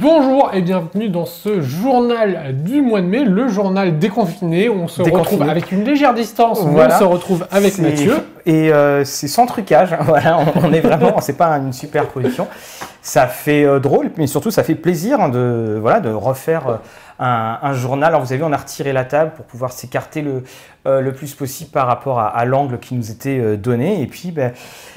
Bonjour et bienvenue dans ce journal du mois de mai, le journal déconfiné. On se Déconfiné. retrouve avec une légère distance, mais Voilà. on se retrouve avec Mathieu. Et euh, c'est sans trucage. Voilà, on, on est vraiment, c'est pas une superposition. Ça fait euh, drôle, mais surtout ça fait plaisir hein, de voilà de refaire euh, un, un journal. Alors vous avez vu, on a retiré la table pour pouvoir s'écarter le le plus possible par rapport à, à l'angle qui nous était donné. Et puis, ben,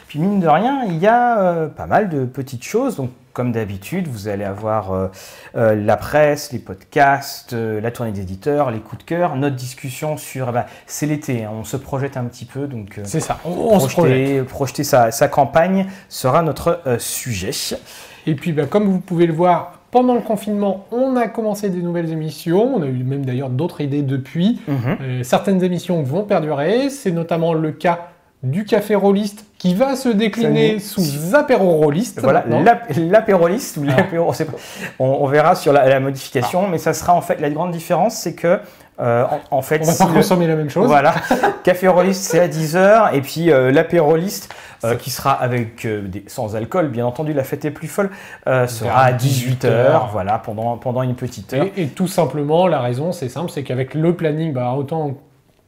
puis mine de rien, il y a pas mal de petites choses. Donc comme d'habitude, vous allez avoir euh, euh, la presse, les podcasts, euh, la tournée d'éditeurs, les coups de cœur, notre discussion sur. ben, c'est l'été, hein, on se projette un petit peu, donc. C'est ça, on, on se projette. projeter, sa, sa campagne sera notre sujet. Et puis, bah, comme vous pouvez le voir, pendant le confinement, on a commencé des nouvelles émissions. On a eu même d'ailleurs d'autres idées depuis. Mhm. Euh, certaines émissions vont perdurer. C'est notamment le cas du café rolliste qui va se décliner sous apéro rolliste. Voilà, l'apéroliste ou Ah. l'apéro, on, verra sur la, la modification, mais ça sera en fait la grande différence, c'est que euh, en, en fait, On va si pas le- consommer la même chose. Voilà, café rolliste c'est à 10h et puis euh, l'apéroliste euh, qui sera avec euh, des, sans alcool, bien entendu, la fête est plus folle, sera à 18h, 18h. voilà, pendant, pendant une petite heure. Et, et tout simplement, la raison, c'est simple, c'est qu'avec le planning, bah, autant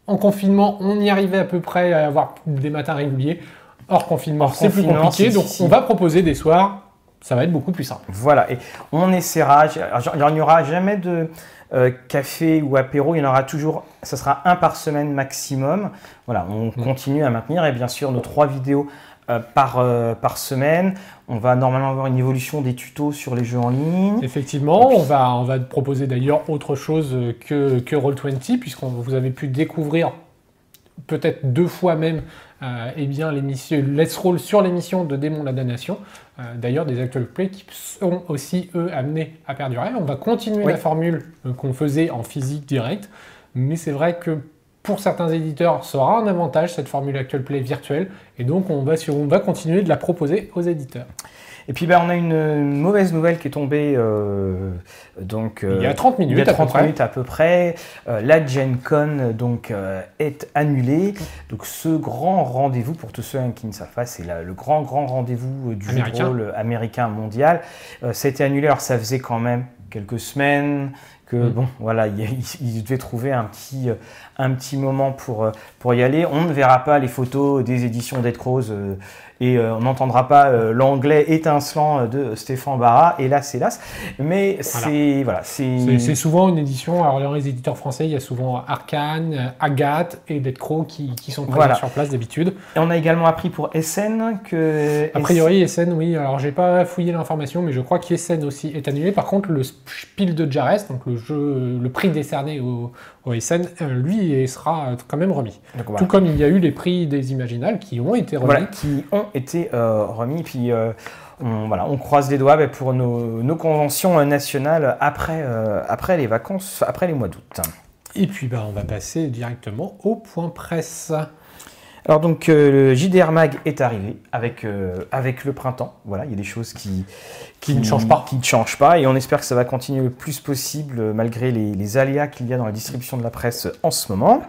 en confinement, on y arrivait à peu près à avoir des matins réguliers. Hors confinement, c'est plus compliqué, donc on va proposer des soirs. Ça va être beaucoup plus simple. Voilà, et on essaiera, il n'y aura jamais de euh, café ou apéro, il y en aura toujours, ça sera un par semaine maximum. Voilà, on continue à maintenir, et bien sûr, nos trois vidéos par, euh, par semaine. On va normalement avoir une évolution des tutos sur les jeux en ligne. Effectivement, on va, on va proposer d'ailleurs autre chose que, que Roll20, puisqu'on vous avez pu découvrir peut-être deux fois même euh, eh bien, l'émission Let's Roll sur l'émission de Démon la Damnation. Euh, d'ailleurs, des actual play qui sont aussi, eux, amenés à perdurer. On va continuer Oui. la formule euh, qu'on faisait en physique direct, mais c'est vrai que pour certains éditeurs, aura un avantage, cette formule actual play virtuelle, et donc on va, sur, on va continuer de la proposer aux éditeurs. Et puis, ben, on a une mauvaise nouvelle qui est tombée euh, donc, Il y a euh, 30 minutes il y a à peu 30 minutes à peu près. Euh, la Gen Con donc, euh, est annulée. Donc ce grand rendez-vous, pour tous ceux hein, qui ne savent pas, c'est le grand, grand rendez-vous euh, du jeu de Américain. rôle américain mondial. Euh, été annulé, alors ça faisait quand même quelques semaines que, Mm. bon, voilà, il, il- devait trouver un petit, euh, un petit moment pour, euh, pour y aller. On ne verra pas les photos des éditions Dead Crows euh, et euh, on n'entendra pas euh, l'anglais étincelant euh, de Stéphane Barra, hélas, hélas. Mais c'est, voilà, C'est souvent une édition, alors dans les éditeurs français, il y a souvent Arkane, euh, Agathe et Dead Crow qui, qui sont présents Voilà. sur place d'habitude. Et on a également appris pour SN que... A priori, Essen, oui, alors j'ai pas fouillé l'information, mais je crois qu'Essen aussi est annulé. Par contre, le Spiel de Jarès, donc le jeu, le prix décerné au, au Essen, euh, lui, sera quand même remis. Donc, voilà. Tout comme il y a eu les prix des Imaginales qui ont été remis. Voilà, qui ont été euh, remis. Puis euh, on, voilà, on croise les doigts ben, pour nos, nos conventions euh, nationales après, après les vacances, après les mois d'août. Et puis, bah, on va passer directement au point presse. Alors donc euh, le JDR Mag est arrivé avec, euh, avec le printemps. Voilà, il y a des choses qui, Qui ne changent pas. Qui ne changent pas et on espère que ça va continuer le plus possible euh, malgré les, les aléas qu'il y a dans la distribution de la presse en ce moment.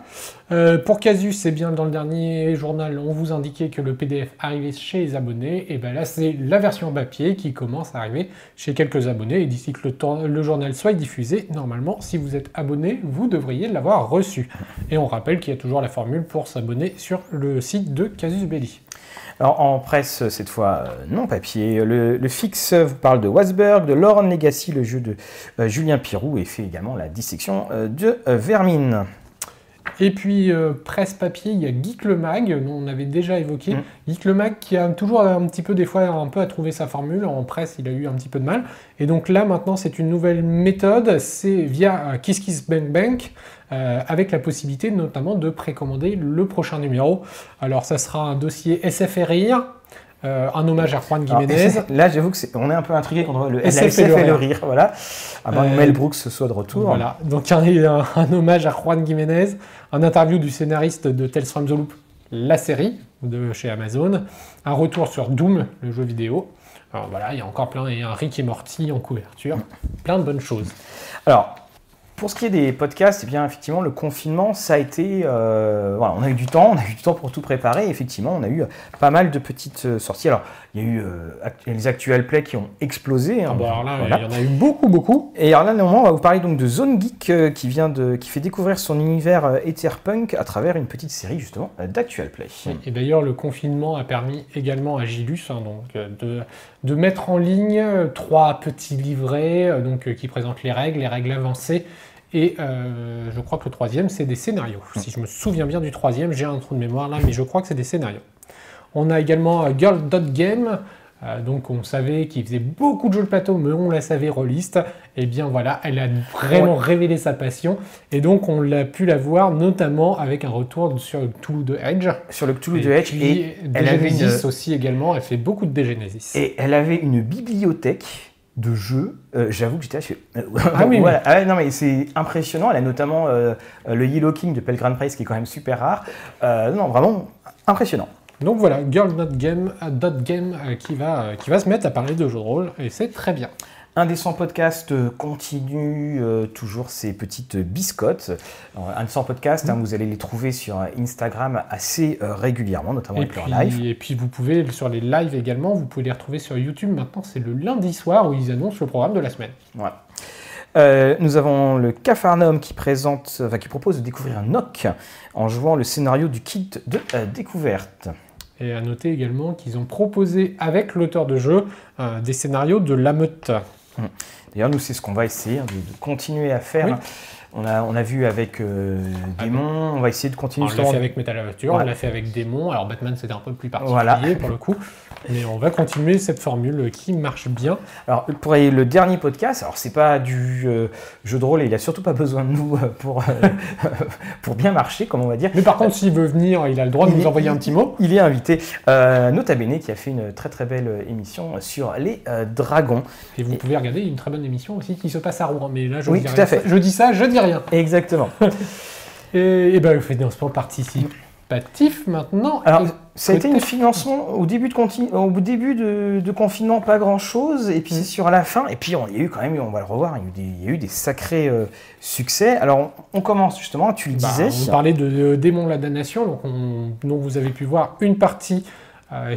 Euh, pour Casus, c'est bien dans le dernier journal, on vous indiquait que le PDF arrivait chez les abonnés. Et ben là, c'est la version papier qui commence à arriver chez quelques abonnés. Et d'ici que le, temps- le journal soit diffusé, normalement, si vous êtes abonné, vous devriez l'avoir reçu. Et on rappelle qu'il y a toujours la formule pour s'abonner sur le site de Casus Belli. En presse, cette fois euh, non papier, le, fixe parle de Wasberg, de Lauren Legacy, le jeu de euh, Julien Pirou et fait également la dissection euh, de Vermine. Et puis, euh, presse papier, il y a Geek le Mag, dont on avait déjà évoqué. Mm. Geek le Mag qui a toujours un petit peu, des fois, un peu à trouver sa formule. En presse, il a eu un petit peu de mal. Et donc là, maintenant, c'est une nouvelle méthode. C'est via euh, KissKissBankBank, euh, avec la possibilité notamment de précommander le prochain numéro. Alors, ça sera un dossier SFRIR, euh, un hommage à Juan Alors, Jiménez. là, j'avoue que c'est- on est un peu intrigué contre le SF et le et le rire. voilà. Avant Euh, que Mel Brooks soit de retour. Voilà, donc un, un- un hommage à Juan Jiménez, un interview du scénariste de Tales from the Loop, la série de chez Amazon, un retour sur Doom, le jeu vidéo. Alors voilà, il y a encore plein, et un Rick et Morty en couverture, plein de bonnes choses. Alors, Pour ce qui est des podcasts, eh bien, effectivement, le confinement, ça a été. euh, voilà, on a eu du temps, on a eu du temps pour tout préparer. Effectivement, on a eu pas mal de petites euh, sorties. Alors, il y a eu euh, act- les actual plays qui ont explosé. hein. Ah bah alors là, Voilà. il y en a eu beaucoup, beaucoup. Et alors là, normalement, on va vous parler donc de Zone Geek euh, qui vient de, qui fait découvrir son univers Etherpunk à travers une petite série justement euh, d'actual play. Et d'ailleurs, le confinement a permis également à Gilus hein, donc, de, de mettre en ligne trois petits livrets donc, qui présentent les règles, les règles avancées. Et euh, je crois que le troisième, c'est des scénarios. Si je me souviens bien du troisième, j'ai un trou de mémoire là, mais je crois que c'est des scénarios. On a également euh, Girl.game. euh, donc on savait qu'il faisait beaucoup de jeux de plateau, mais on la savait rôliste. Et bien voilà, elle a vraiment révélé sa passion. Et donc on l'a pu la voir notamment avec un retour sur Toulouse de Edge. Sur le Cthulhu Et de Edge et elle avait une- aussi également, elle fait beaucoup de Degenesis. Et elle avait une bibliothèque de jeux. Euh, J'avoue que j'étais là, je fais, Ah oui, voilà. Ah non mais c'est impressionnant. Elle a notamment euh, euh, le Yellow King de Pelgrim Price qui est quand même super rare. Euh, non, vraiment impressionnant. Donc voilà, Girl Not Game, Dot Game qui, va, qui va se mettre à parler de jeux de rôle, et c'est très bien. Indécent Podcast euh, continue euh, toujours ses petites biscottes. Alors, Indécent Podcast, Mm. hein, vous allez les trouver sur Instagram assez euh, régulièrement, notamment Et avec puis, leur live. et puis vous pouvez, sur les lives également, vous pouvez les retrouver sur YouTube. Maintenant, c'est le lundi soir où ils annoncent le programme de la semaine. Voilà. Euh, nous avons le Cafarnaum qui présente, enfin, qui propose de découvrir un NOC en jouant le scénario du kit de euh, découverte. Et à noter également qu'ils ont proposé avec l'auteur de jeu euh, des scénarios de la meute. D'ailleurs, nous, c'est ce qu'on va essayer hein, de, de continuer à faire. Oui. On, a, on a vu avec euh, Ah Démon, on va essayer de continuer Alors, on l'a fait avec Metal Ouais. on l'a fait avec Démon. Alors Batman, c'était un peu plus particulier Voilà. pour le coup. Mais on va continuer cette formule qui marche bien. Alors, pour le dernier podcast, alors c'est pas du euh, jeu de rôle et il a surtout pas besoin de nous euh, pour, euh, pour bien marcher, comme on va dire. Mais par contre, s'il veut venir, il a le droit de Il nous est- envoyer un petit mot. Il est invité, Nota Bene, qui a fait une très très belle émission sur les dragons. Et vous Et- pouvez regarder une très bonne émission aussi qui se passe à Rouen. Mais là, je, Oui, tout à fait. je dis ça, je dis rien. Exactement. Et, et ben, le financement participatif maintenant. Alors, ça a été un financement au début de, conti- au début de, de confinement, pas grand chose, et puis sur la fin, et puis on, y a eu quand même, on va le revoir, il y a eu des, il y a eu des sacrés euh, succès. Alors, on, on commence justement, tu le Bah, disais. on parlait de, de Démon la damnation, donc on- dont vous avez pu voir une partie euh,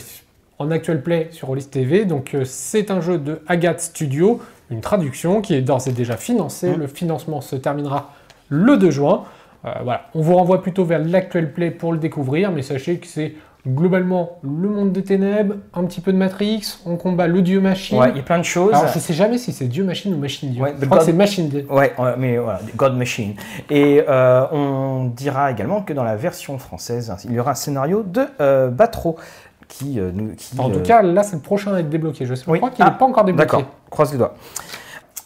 en actual play sur Rollis TV. Donc euh, c'est un jeu de Agathe Studio, une traduction qui est d'ores et déjà financée. Mm. Le financement se terminera le 2 juin. Euh, voilà, on vous renvoie plutôt vers l'actual play pour le découvrir, mais sachez que c'est globalement le monde des ténèbres, un petit peu de Matrix, on combat le dieu machine. Ouais, il y a plein de choses. Alors je sais jamais si c'est dieu machine ou machine dieu. Ouais, je crois que c'est machine dieu. Ouais, ouais, mais voilà, God Machine. Et euh, on dira également que dans la version française, il y aura un scénario de euh, Batro qui euh, nous. Qui, En tout euh, cas, là c'est le prochain à être débloqué. Je sais, je Oui. crois qu'il n'est Ah, pas encore débloqué. D'accord, croise les doigts.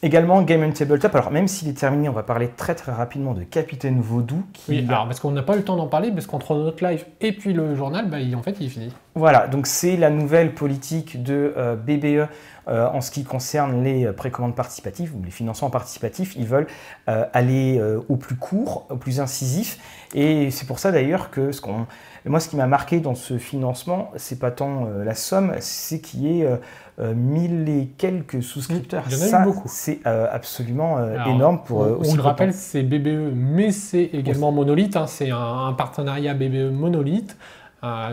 Également Game and Tabletop. Alors même s'il est terminé, on va parler très très rapidement de Capitaine Vaudou. Qui Oui, alors parce qu'on n'a pas eu le temps d'en parler, parce qu'entre notre live et puis le journal, bah, il- en fait, il est fini. Voilà, donc c'est la nouvelle politique de euh, BBE euh, en ce qui concerne les précommandes participatives ou les financements participatifs. Ils veulent euh, aller euh, au plus court, au plus incisif. Et c'est pour ça d'ailleurs que ce qu'on, moi, ce qui m'a marqué dans ce financement, c'est pas tant euh, la somme, c'est qu'il y ait euh, euh, 1000 et quelques souscripteurs. Il y en a eu beaucoup. c'est absolument Alors, énorme pour on, aussi on le rappelle, c'est BBE, mais c'est également Monolith. hein, c'est un, un partenariat BBE Monolith.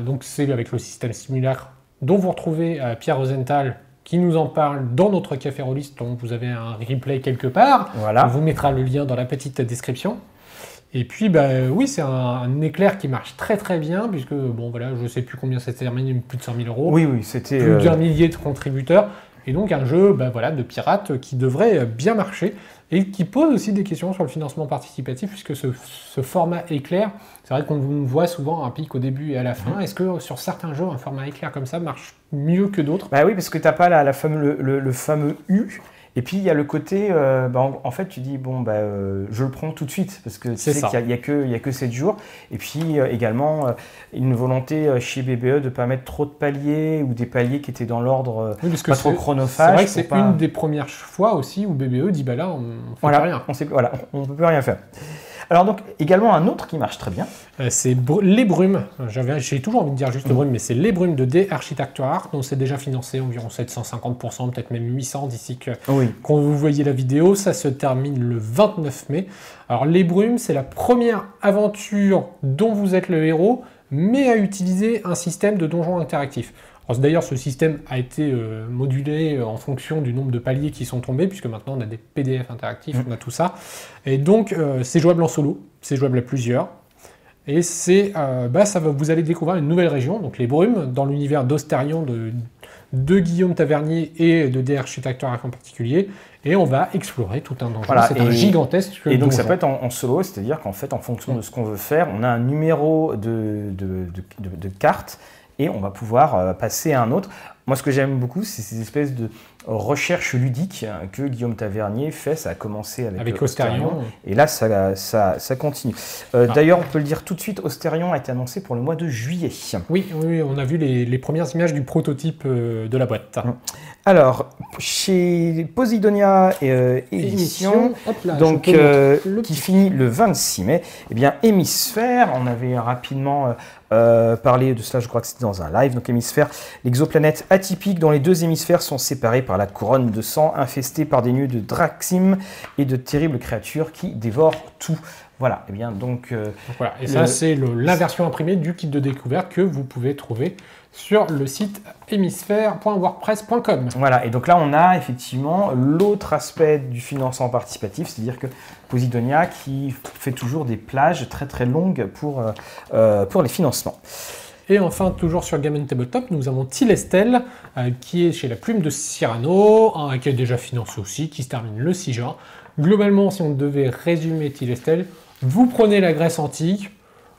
Donc c'est avec le système similaire dont vous retrouvez Pierre Rosenthal qui nous en parle dans notre café rolliste, dont vous avez un replay quelque part. On Voilà. vous mettra le lien dans la petite description. Et puis, bah, oui, c'est un, un éclair qui marche très très bien, puisque, bon, voilà, je sais plus combien ça s'est terminé, plus de 100 000 euros. Oui, oui, c'était. plus euh, d'un millier de contributeurs. Et donc un jeu bah, voilà, de pirates qui devrait euh, bien marcher et qui pose aussi des questions sur le financement participatif, puisque ce, ce format éclair, c'est vrai qu'on voit souvent un pic au début et à la fin. Est-ce que sur certains jeux, un format éclair comme ça marche mieux que d'autres? Bah oui, parce que t'as pas la, la fameux, le fameux U. Et puis il y a le côté, euh, bah, en, en fait, tu dis bon bah euh, je le prends tout de suite parce que tu sais qu'il y a- a, a que 7 jours. Et puis euh, également une volonté chez BBE de pas mettre trop de paliers ou des paliers qui étaient dans l'ordre Oui, pas trop chronophage. C'est vrai que c'est pas- une des premières fois aussi où BBE dit bah là, on, fait Voilà, rien. on ne peut plus rien faire. Alors donc également un autre qui marche très bien. Euh, c'est les brumes. J'ai toujours envie de dire juste brumes, mais c'est les brumes de D Architecture dont c'est déjà financé environ 750%, peut-être même 800 d'ici que quand vous voyez la vidéo. Ça se termine le 29 mai. Alors les brumes, c'est la première aventure dont vous êtes le héros, mais à utiliser un système de donjon interactif. D'ailleurs, ce système a été euh, modulé euh, en fonction du nombre de paliers qui sont tombés, puisque maintenant on a des PDF interactifs, mm. on a tout ça. Et donc, euh, c'est jouable en solo, c'est jouable à plusieurs. Et c'est, bah, ça va, vous allez découvrir une nouvelle région, donc les Brumes, dans l'univers d'Ostérion de, de, Guillaume Tavernier et de DR Architecture en particulier. Et on va explorer tout un donjon. c'est un gigantesque. Et donc ça peut être en, solo, c'est-à-dire qu'en fait, en fonction de ce qu'on veut faire, on a un numéro de, de, de cartes et on va pouvoir euh, passer à un autre. Moi, ce que j'aime beaucoup, c'est ces espèces de recherches ludiques que Guillaume Tavernier fait. Ça a commencé avec, avec Ostérion. Et là, ça, ça, ça continue. Euh, ah. D'ailleurs, on peut le dire tout de suite, Ostérion a été annoncé pour le mois de juillet. Oui, oui on a vu les, les premières images du prototype euh, de la boîte. Hum. Alors, chez Posidonia euh, Édition, donc, qui finit le 26 mai, eh bien, Hémisphère, on avait rapidement parlé de cela, je crois que c'était dans un live. Donc, Hémisphère, l'exoplanète atypique dont les deux hémisphères sont séparés par la couronne de sang, infestée par des nœuds de Draxim et de terribles créatures qui dévorent tout. Voilà, et eh bien donc. Euh, voilà, et ça c'est la version imprimée du kit de découverte que vous pouvez trouver sur le site hémisphère.wordpress.com. Voilà, et donc là on a effectivement l'autre aspect du financement participatif, c'est-à-dire que Posidonia qui fait toujours des plages très très longues pour, euh, euh, pour les financements. Et enfin, toujours sur Game Tabletop, nous avons Tilestel, euh, qui est chez la plume de Cyrano, hein, qui est déjà financé aussi, qui se termine le 6 juin. Globalement, si on devait résumer Tilestel, vous prenez la Grèce antique,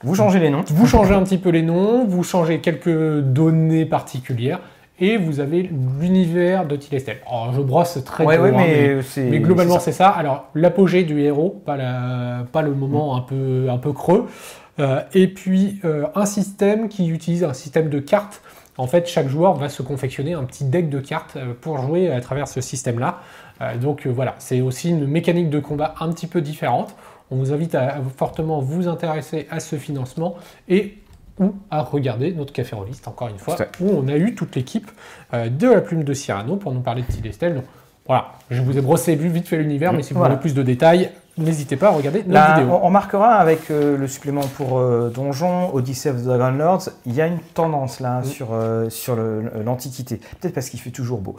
vous changez les noms. Vous changez un petit peu les noms, vous changez quelques données particulières, et vous avez l'univers de Tilestel. Alors, je brosse très ouais, mais, mais, globalement c'est ça. Alors, l'apogée du héros, pas, la, pas le moment un, peu, un peu creux. Euh, et puis euh, un système qui utilise un système de cartes. En fait, chaque joueur va se confectionner un petit deck de cartes euh, pour jouer à travers ce système-là. donc voilà, c'est aussi une mécanique de combat un petit peu différente. On vous invite à, fortement vous intéresser à ce financement et ou à regarder notre café reviste, encore une fois, où on a eu toute l'équipe de la plume de Cyrano pour nous parler de Tilestel. voilà, je vous ai brossé vite fait l'univers, mais si vous voulez plus de détails, N'hésitez pas à regarder la vidéo. On, marquera avec euh, le supplément pour euh, Donjon, Odyssey of the Dragon Lords, il y a une tendance là sur, euh, sur l'Antiquité. Peut-être parce qu'il fait toujours beau.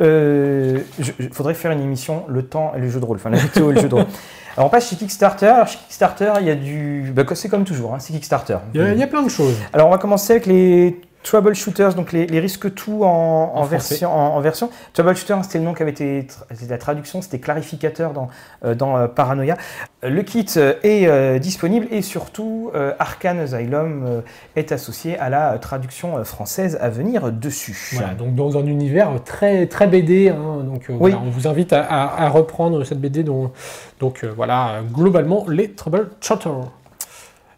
Il faudrait faire une émission, le temps et le jeu de rôle, enfin la vidéo et le jeu de rôle. Alors on passe chez Kickstarter. Alors, chez Kickstarter, il y a du. Bah, c'est comme toujours, hein, c'est Kickstarter. Il y, a, plein de choses. Alors on va commencer avec les Troubleshooters, donc les, risques tout en, version, en, version. Troubleshooter, c'était le nom qui avait été, la traduction, c'était clarificateur dans, euh, dans euh, Paranoia. Le kit euh, est disponible et surtout Arcane Asylum est associé à la traduction française à venir dessus. Voilà, donc dans un univers très, très BD, hein, donc on vous invite à, reprendre cette BD. Donc, donc voilà, globalement, les Troubleshooters.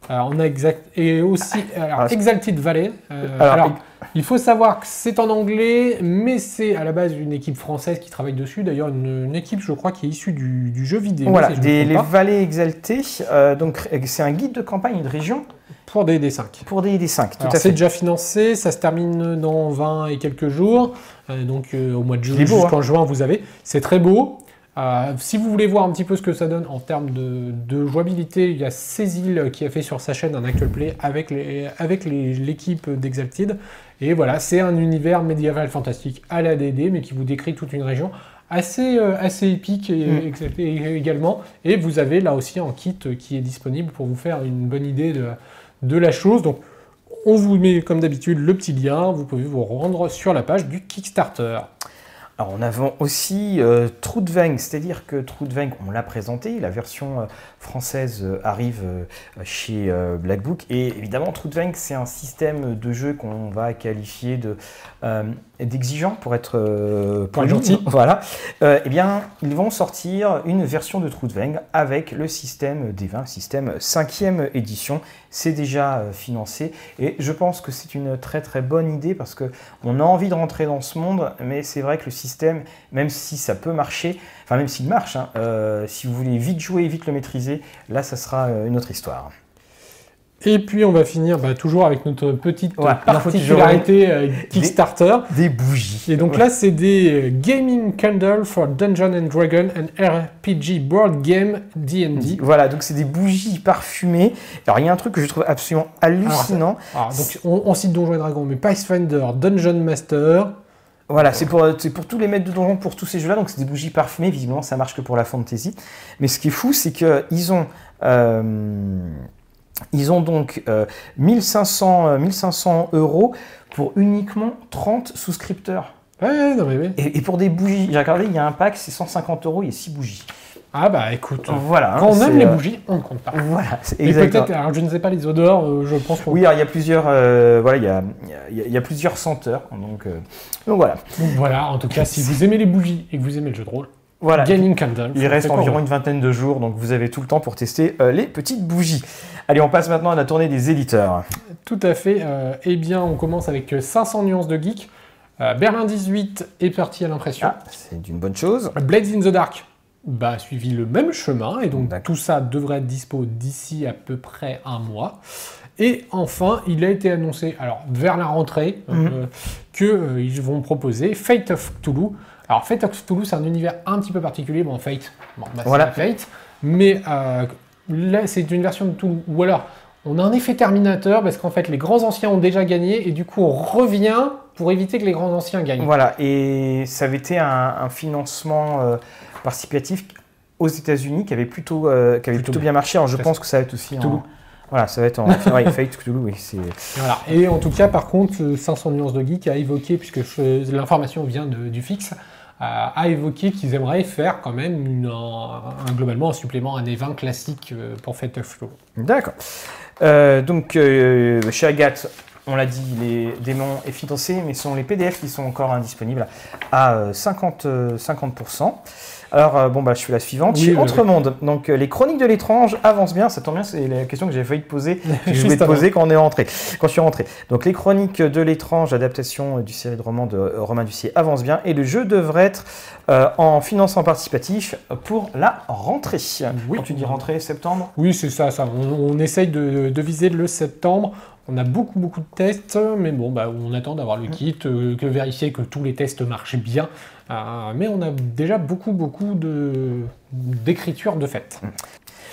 Alors, on a exact et aussi alors, Exalted Valley. Euh, alors, il faut savoir que c'est en anglais, mais c'est à la base une équipe française qui travaille dessus. D'ailleurs, une, équipe, je crois, qui est issue du, jeu vidéo. Voilà, des, les vallées exaltées. Euh, donc, c'est un guide de campagne de région. Pour des D5. Pour des D5, tout à fait. C'est déjà financé, ça se termine dans 20 et quelques jours. Euh, donc, au mois de juillet jusqu'en hein. juin, vous avez. C'est très beau. Euh, si vous voulez voir un petit peu ce que ça donne en termes de, jouabilité, il y a Cécile qui a fait sur sa chaîne un actual play avec l'équipe d'Exalted. Et voilà, c'est un univers médiéval fantastique à la DD, mais qui vous décrit toute une région assez, euh, assez épique et, mm. également. Et vous avez là aussi un kit qui est disponible pour vous faire une bonne idée de, de la chose. Donc, on vous met comme d'habitude le petit lien, vous pouvez vous rendre sur la page du Kickstarter. Alors, on avons aussi euh, c'est-à-dire que Trudvang, on l'a présenté, la version euh, française euh, arrive euh, chez Black Book, et évidemment, Trudvang, c'est un système de jeu qu'on va qualifier de d'exigeant pour être pour gentil. Voilà. eh bien, ils vont sortir une version de Trudvang avec le système D20, système 5e édition. C'est déjà financé et je pense que c'est une très très bonne idée parce que on a envie de rentrer dans ce monde, mais c'est vrai que le système, même si ça peut marcher, enfin même s'il marche, hein, euh, si vous voulez vite jouer, vite le maîtriser, là ça sera euh, une autre histoire. Et puis on va finir bah, toujours avec notre petite Ouais, particularité euh, Kickstarter. Des bougies. Et donc là, c'est des Gaming Candle for Dungeon and Dragon and RPG Board Game D&D. Voilà, donc c'est des bougies parfumées. Alors il y a un truc que je trouve absolument hallucinant. Alors, donc on, on cite Donjons et Dragons, mais Pathfinder, Dungeon Master. Voilà, c'est pour, c'est pour tous les maîtres de donjon, pour tous ces jeux-là. Donc c'est des bougies parfumées. Visiblement, ça marche que pour la fantasy. Mais ce qui est fou, c'est qu'ils ont. euh, ils ont donc euh, 1500, euh, 1500 euros pour uniquement 30 souscripteurs. Ouais, ouais, non mais oui. Et, et pour des bougies, j'ai regardé, il y a un pack, c'est 150 euros, il y a 6 bougies. Ah bah écoute, Voilà. quand on aime les euh, bougies, on ne compte pas. Voilà, Et peut-être, alors je ne sais pas les odeurs, euh, je pense qu'on... Oui, alors il y a plusieurs, euh, voilà, il y a, il y a- il y a plusieurs senteurs. Donc, euh, donc voilà. Donc voilà, en tout cas, si vous aimez les bougies et que vous aimez le jeu de rôle, Voilà. Gaming Candle. Il reste environ une vingtaine de jours, donc vous avez tout le temps pour tester euh, les petites bougies. Allez, on passe maintenant à la tournée des éditeurs. Tout à fait. euh, eh bien, on commence avec euh, 500 nuances de geek. Euh, Berlin 18 est parti à l'impression. Ah, c'est une bonne chose. Blades in the Dark bah, suivi le même chemin et donc tout ça devrait être dispo d'ici à peu près un mois. Et enfin, il a été annoncé, alors vers la rentrée, euh, que euh, ils vont proposer Fate of Cthulhu. Alors Fate of Cthulhu, c'est un univers un petit peu particulier. Bon, Fate, bon, bah, Voilà. Fate, mais euh, là, c'est une version de Cthulhu. Ou alors, on a un effet Terminator parce qu'en fait, les grands anciens ont déjà gagné et du coup, on revient pour éviter que les grands anciens gagnent. Voilà, et ça avait été un, un financement euh, participatif aux États-Unis qui avait plutôt, euh, qui avait Plutôt plutôt bien marché. Alors je Tout à pense que ça va être aussi en. Voilà, ça va être en. Cthulhu, oui. c'est- Voilà. Et en tout cas, par contre, euh, 500 nuances de geek a évoqué, puisque je- l'information vient de- du fixe, euh, a évoqué qu'ils aimeraient faire quand même une- un, un- globalement un supplément, un event classique euh, pour Fate of Cthulhu. D'accord. Euh, donc, euh, chez Agathe, on l'a dit, les démons est financé, mais ce sont les PDF qui sont encore indisponibles à euh, 50, euh, 50%. Alors, euh, bon, bah, je fais la suivante. Oui, chez Entremonde, donc euh, les chroniques de l'étrange avancent bien. Ça tombe bien, c'est la question que j'avais failli te poser, que je voulais te poser quand on est rentré, quand je suis rentré. Donc, les chroniques de l'étrange, adaptation du série de romans de euh, Romain Ducier, avancent bien, et le jeu devrait être euh, en financement participatif pour la rentrée. Oui. Quand tu dis rentrée, septembre? Oui, c'est ça, ça. On, on essaye de, de viser le septembre. On a beaucoup, beaucoup de tests, mais bon, bah, on attend d'avoir le kit, euh, que vérifier que tous les tests marchent bien. Euh, mais on a déjà beaucoup, beaucoup de d'écriture de fait.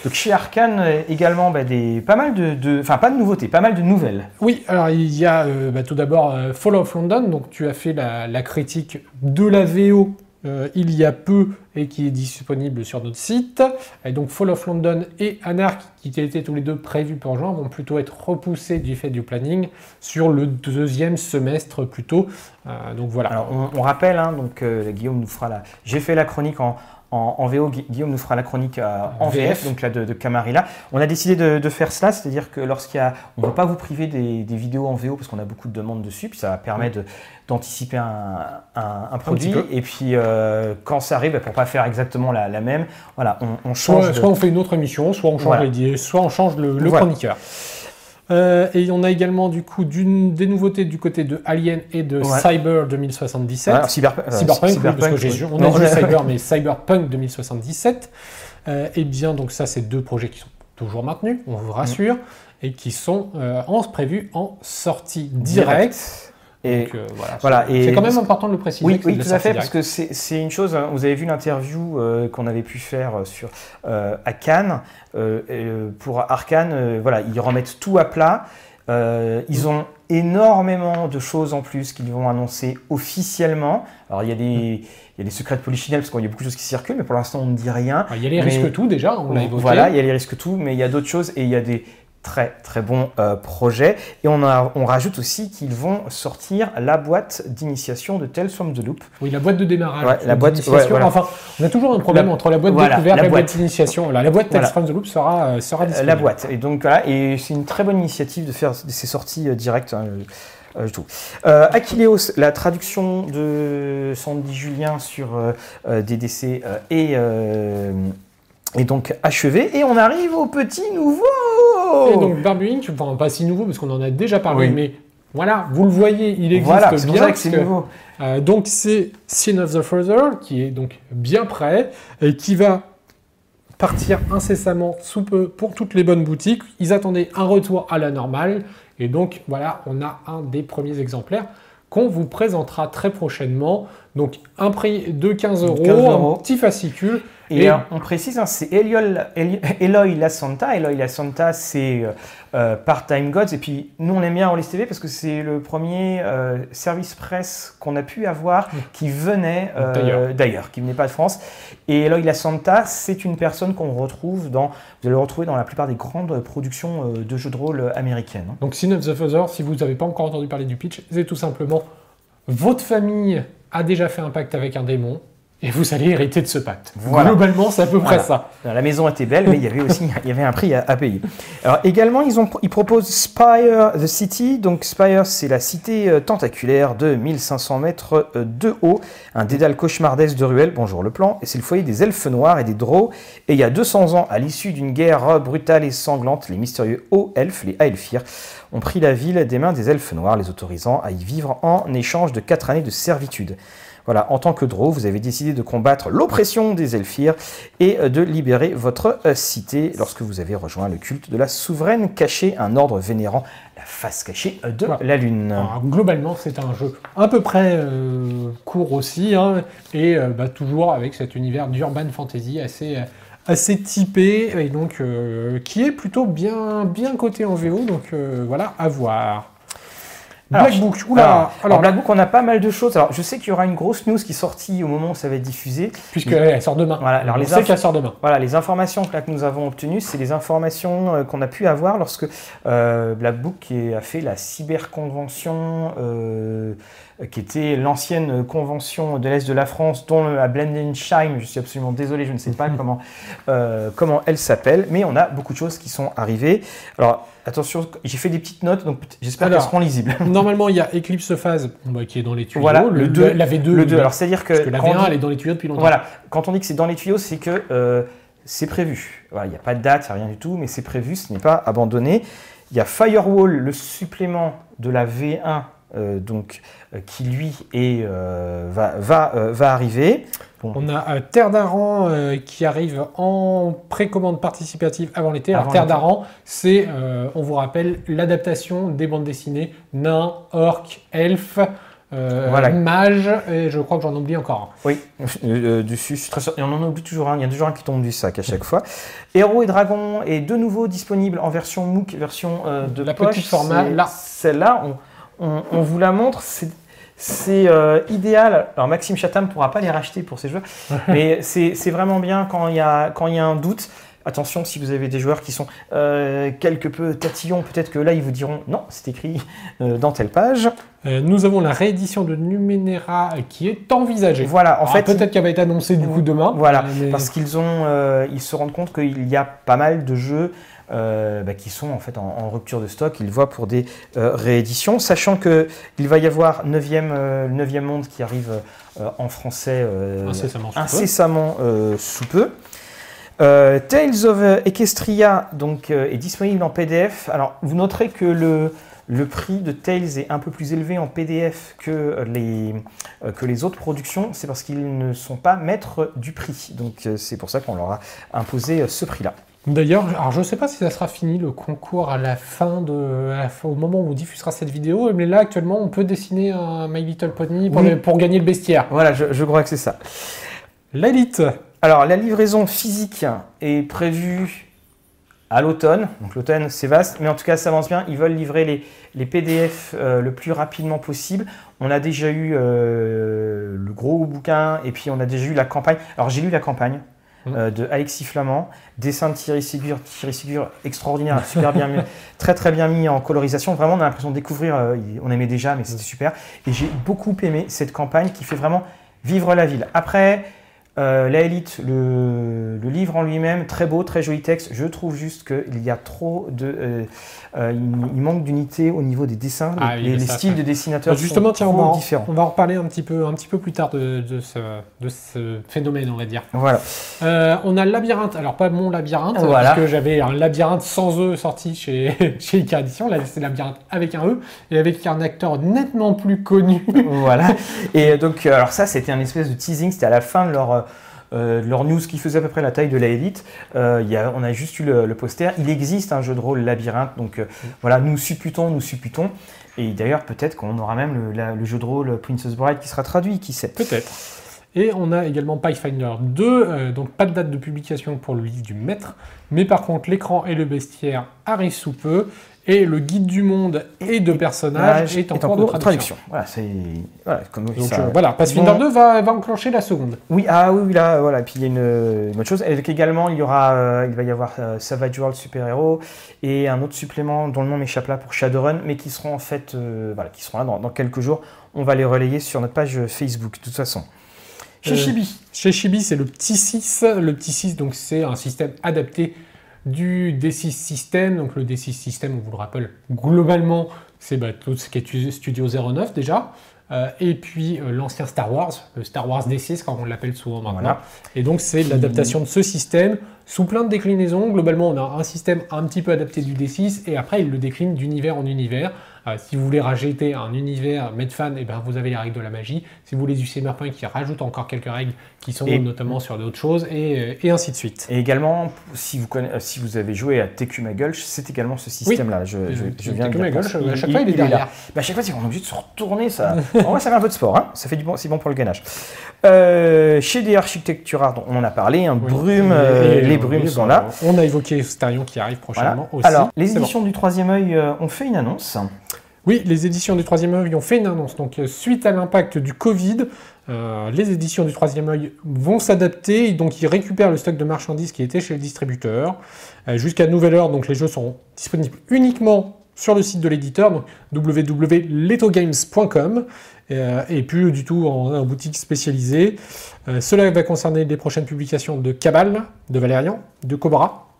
Donc chez Arkane euh, également bah, des, pas mal de, enfin pas de nouveautés, pas mal de nouvelles. Oui, alors il y a euh, bah, tout d'abord Fall of London, donc tu as fait la, la critique de la VO euh, il y a peu et qui est disponible sur notre site. Et donc Fall of London et Anarch, qui étaient tous les deux prévus pour juin, vont plutôt être repoussés du fait du planning sur le deuxième semestre plutôt. Euh, donc voilà. Alors on, rappelle, hein, donc euh, Guillaume nous fera la, j'ai fait la chronique en, en, en VO, Gui- Guillaume nous fera la chronique euh, en VF, VF. donc là de, de Camarilla. On a décidé de, de faire cela, c'est-à-dire que lorsqu'il y a, on ne va pas vous priver des, des vidéos en VO parce qu'on a beaucoup de demandes dessus, puis ça permet de, d'anticiper un, un- un produit. et puis euh, quand ça arrive, pour pas faire exactement la, la même, voilà, on, on change. Soit, on fait une autre émission, soit on change Voilà. les di- soit on change le, le Voilà. chroniqueur. Euh, et on a également du coup des nouveautés du côté de Alien et de Ouais. Cyber 2077. Alors, cyberpunk, euh, Cyberpunk, oui, parce que j'ai oui. ju- on a dit. Cyber, mais Cyberpunk 2077. Euh, et bien, donc ça, c'est deux projets qui sont toujours maintenus, on vous rassure, et qui sont euh, en, prévus en sortie directe. Et Donc, euh, voilà, voilà, c'est- quand même important de le préciser. Oui, tout à fait, parce que c'est une chose, hein, vous avez vu l'interview euh, qu'on avait pu faire euh, sur, euh, à Cannes, pour Arkane, voilà, ils remettent tout à plat, ils ont énormément de choses en plus qu'ils vont annoncer officiellement, alors il y a des, il y a des secrets de polichinelle, parce qu'il y a beaucoup de choses qui circulent, mais pour l'instant on ne dit rien, directe. Il y a les Mais- risques tout déjà, on l'a évoqué. voilà, il y a les risques tout, mais il y a d'autres choses, et il y a des très très bons euh, projets, et on, a, on rajoute aussi qu'ils vont sortir la boîte d'initiation de Tales from the Loop, Oui, la boîte de démarrage. Ouais, la boîte- d'initiation. ouais, voilà. Enfin, on a toujours un problème La- entre la boîte voilà, découverte et la boîte d'initiation. Voilà, la boîte Tales from the Loop sera, euh, sera Euh, disponible. la boîte. Et donc voilà, et c'est une très bonne initiative de faire ces sorties euh, directes. hein, euh. Euh, Achilleos, la traduction de Sandy Julien sur euh, DDC est, est donc achevée. Et on arrive au petit nouveau Et donc Barbie Inc., enfin pas si nouveau parce qu'on en a déjà parlé, Oui. mais Voilà, vous le voyez, il existe Voilà, bien. pour ça que parce c'est que- nouveau. Euh, donc c'est Sin of the Father qui est donc bien prêt et qui va partir incessamment sous peu pour toutes les bonnes boutiques. Ils attendaient un retour à la normale et donc voilà, on a un des premiers exemplaires qu'on vous présentera très prochainement. Donc un prix de 15 euros, 15 euros. un petit fascicule. Et, Et- on précise, hein, c'est Eloy La Santa. Eloy La Santa, c'est euh, euh, Part-Time Gods. Et puis, nous, on aime bien Rollis TV parce que c'est le premier euh, service presse qu'on a pu avoir qui venait euh, D'ailleurs. qui venait pas de France. Et Eloy La Santa, c'est une personne qu'on retrouve dans, vous allez le retrouver dans la plupart des grandes productions de jeux de rôle américaines. hein. Donc Sin of the Father, si vous n'avez pas encore entendu parler du pitch, c'est tout simplement votre famille a déjà fait un pacte avec un démon et vous allez hériter de ce pacte. Voilà. Globalement, c'est à peu près Voilà. ça. La maison était belle, mais il y avait aussi il y avait un prix à, à payer. Alors également, ils, ont, ils proposent Spire the City. Donc Spire, c'est la cité euh, tentaculaire de 1500 mètres euh, de haut, un dédale cauchemardesque de ruelles. Bonjour le plan. Et c'est le foyer des elfes noirs et des drows. Et il y a 200 ans, à l'issue d'une guerre brutale et sanglante, les mystérieux hauts elfes, les Aelfir, ont pris la ville des mains des elfes noirs, les autorisant à y vivre en échange de 4 années de servitude. Voilà, en tant que Drow, vous avez décidé de combattre l'oppression des Elfirs et euh, de libérer votre euh, cité lorsque vous avez rejoint le culte de la souveraine cachée, un ordre vénérant la face cachée euh, de la lune. Alors, globalement, c'est un jeu à peu près euh, court aussi, hein, et euh, bah, toujours avec cet univers d'urban fantasy assez, assez typé, et donc euh, qui est plutôt bien, bien coté en VO, donc euh, voilà, à voir. Alors, Black Book, oula, Alors, Black Book, on a pas mal de choses. Alors, je sais qu'il y aura une grosse news qui est sortie au moment où ça va être diffusé. puisqu'elle sort demain. Voilà, alors On les sait qu'elle sort demain. Voilà, les informations que, là, que nous avons obtenues, c'est les informations euh, qu'on a pu avoir lorsque euh, Black Book qui a fait la cyberconvention, euh, qui était l'ancienne convention de l'Est de la France, dont à Blendensheim, je suis absolument désolé, je ne sais pas comment, euh, comment elle s'appelle, mais on a beaucoup de choses qui sont arrivées. Alors, attention, j'ai fait des petites notes, donc j'espère qu'elles seront lisibles. Normalement, il y a Eclipse Phase bah, qui est dans les tuyaux. Voilà, le deux- la V2. Le 2, oui, alors c'est-à-dire que... parce que la quand on V1, dit- elle est dans les tuyaux depuis longtemps. Voilà, quand on dit que c'est dans les tuyaux, c'est que euh, c'est prévu. Voilà, il n'y a pas de date, il n'y a rien du tout, mais c'est prévu, ce n'est pas abandonné. Il y a Firewall, le supplément de la V1, euh, donc, euh, qui lui est, euh, va, va, euh, va arriver. Bon, On a euh, Terre d'Aran euh, qui arrive en précommande participative avant l'été. Alors Terre d'Aran, c'est, euh, on vous rappelle, l'adaptation des bandes dessinées nains, orques, elfes, euh, Voilà. mages, et je crois que j'en oublie encore. Oui, euh, euh, dessus, je suis très sûr. Et on en oublie toujours un, il y a toujours un qui tombe du sac à chaque fois. Héros et Dragons est de nouveau disponible en version MOOC, version de La poche. petite format, là. Celle-là, on, on- on vous la montre, c'est... C'est euh, idéal. Alors Maxime Chatham ne pourra pas les racheter pour ces jeux, mais c'est c'est vraiment bien quand il y a quand il y a un doute. Attention, si vous avez des joueurs qui sont euh, quelque peu tatillons, peut-être que là ils vous diront non, c'est écrit euh, dans telle page. Euh, nous avons la réédition de Numenera qui est envisagée. Voilà, en Alors, fait, peut-être qu'elle va être annoncée du coup demain. Voilà, mais- parce qu'ils ont, ils se rendent compte qu'il y a pas mal de jeux bah, qui sont en fait en, en rupture de stock. Ils voient pour des rééditions, sachant que il va y avoir 9e, euh, le 9e monde qui arrive en français Incessamment sous peu. incessamment sous peu. Euh, Tales of Equestria donc, euh, est disponible en PDF. Alors, vous noterez que le, le prix de Tales est un peu plus élevé en PDF que les, euh, que les autres productions. C'est parce qu'ils ne sont pas maîtres du prix. Donc, euh, c'est pour ça qu'on leur a imposé euh, ce prix-là. D'ailleurs, alors je ne sais pas si ça sera fini le concours à la fin de, à la fin- au moment où on diffusera cette vidéo, mais là actuellement on peut dessiner un My Little Pony pour, Oui. les- pour gagner le bestiaire. Voilà, je, je crois que c'est ça. L'élite, Alors, la livraison physique est prévue à l'automne. Donc, l'automne, c'est vaste, mais en tout cas, ça avance bien. Ils veulent livrer les, les PDF euh, le plus rapidement possible. On a déjà eu euh, le gros bouquin et puis on a déjà eu la campagne. Alors, j'ai lu la campagne. Mhm. euh, de Alexis Flamand, dessin de Thierry Ségur, Thierry Ségur extraordinaire, super bien mis, très très bien mis en colorisation. Vraiment, on a l'impression de découvrir. on aimait déjà, mais c'était super. Et j'ai beaucoup aimé cette campagne qui fait vraiment vivre la ville. Après, Euh, la Elite, le, le livre en lui-même, très beau, très joli texte. Je trouve juste qu'il y a trop de. euh, euh, il, il manque d'unité au niveau des dessins. Ah les oui, les styles de dessinateurs Justement, sont tiens, on trop va, en, différents. on va en reparler un petit peu, un petit peu plus tard de, de ce, de ce phénomène, on va dire. Voilà. Euh, on a le labyrinthe, alors pas mon labyrinthe, Voilà. parce que j'avais un labyrinthe sans E sorti chez, chez Icar Edition. Là, c'est labyrinthe avec un E et avec un acteur nettement plus connu. voilà. Et donc, alors ça, c'était un espèce de teasing. C'était à la fin de leur, euh, leur news qui faisait à peu près la taille de la Elite. Euh, y a, on a juste eu le, le poster. Il existe un jeu de rôle labyrinthe. Donc euh, voilà, nous supputons, nous supputons. Et d'ailleurs, peut-être qu'on aura même le, la- le jeu de rôle Princess Bride qui sera traduit, qui sait. Peut-être. Et on a également Pathfinder 2, euh, donc pas de date de publication pour le livre du maître, mais par contre l'écran et le bestiaire arrivent sous peu, et le guide du monde et de personnages est en cours de traduction. Voilà, c'est. Voilà, comme Donc ça- euh, voilà, Pathfinder Bon. 2 va, va enclencher la seconde. Oui, ah oui, là, voilà. Et puis il y a une, une autre chose. Et également, il y aura, euh, il va y avoir euh, Savage World Super Hero et un autre supplément dont le nom m'échappe là pour Shadowrun, mais qui seront en fait, voilà, qui seront là dans, dans quelques jours. On va les relayer sur notre page Facebook, de toute façon. Chez Chibi. Chez Chibi, c'est le petit 6. Le petit 6, donc c'est un système adapté du D6 système. Donc le D6 système, on vous le rappelle, globalement, c'est bah, tout ce qui est Studio 09 déjà. Euh, et puis euh, l'ancien Star Wars, le Star Wars D6, comme on l'appelle souvent maintenant. Voilà. Et donc c'est l'adaptation de ce système sous plein de déclinaisons. Globalement, on a un système un petit peu adapté du D6 et après il le décline d'univers en univers. Euh, si vous voulez rajouter un univers Medfan, et ben vous avez les règles de la magie. Si vous voulez du cyberpunk, qui rajoute encore quelques règles qui sont Et- notamment sur d'autres choses et, euh, et ainsi de suite. Et également, si vous, connaissez, si vous avez joué à TQ Magulch, c'est également ce système-là. Je, je, je viens de TQ dire. Magulch, à chaque fois, il est derrière. là. Bah, à chaque fois, c'est qu'on est obligé de se retourner. Ça. en vrai, ça fait un peu de sport. Hein. Ça fait du bon, c'est bon pour le gainage. Euh, chez des Architecture Art, on en a parlé. Oui. brume, euh, et- les brumes sont là. On a évoqué Starion qui arrive Voilà. prochainement aussi. Alors, les bon. éditions du Troisième œil euh, ont fait une annonce. Oui, les éditions du Troisième œil ont fait une annonce. Donc, euh, suite à l'impact du Covid, euh, les éditions du Troisième œil vont s'adapter. Donc, ils récupèrent le stock de marchandises qui était chez le distributeur. Euh, Jusqu'à nouvelle heure, donc les jeux seront disponibles uniquement sur le site de l'éditeur, donc www.letogames.com, et plus du tout en, en boutique spécialisée. Cela va concerner les prochaines publications de Cabal, de Valérian, de Cobra,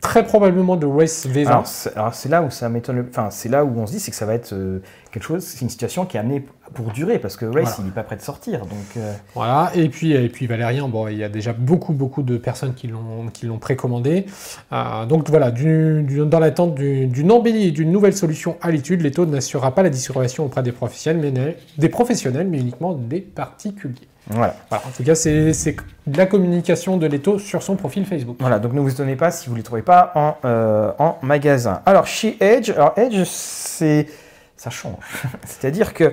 très probablement de Race V20. Alors, c'est là où ça m'étonne. Enfin, c'est là où on se dit, c'est que ça va être euh, quelque chose. C'est une situation qui est amenée pour durer parce que Race, Voilà. il n'est pas prêt de sortir. Donc, euh, Voilà, et puis, et puis Valérien, bon, il y a déjà beaucoup, beaucoup de personnes qui l'ont, précommandé. Euh, donc voilà, du- du- dans l'attente du- d'une embellie et d'une nouvelle solution à l'étude, Leto n'assurera pas la distribution auprès des professionnels, mais, des professionnels, mais uniquement des particuliers. voilà. Voilà, en tout cas, c'est, c'est de la communication de Leto sur son profil Facebook. Voilà, donc ne vous étonnez pas si vous ne les trouvez pas en, euh, en magasin. Alors, chez Edge, alors Edge, c'est. Ça change. C'est-à-dire que.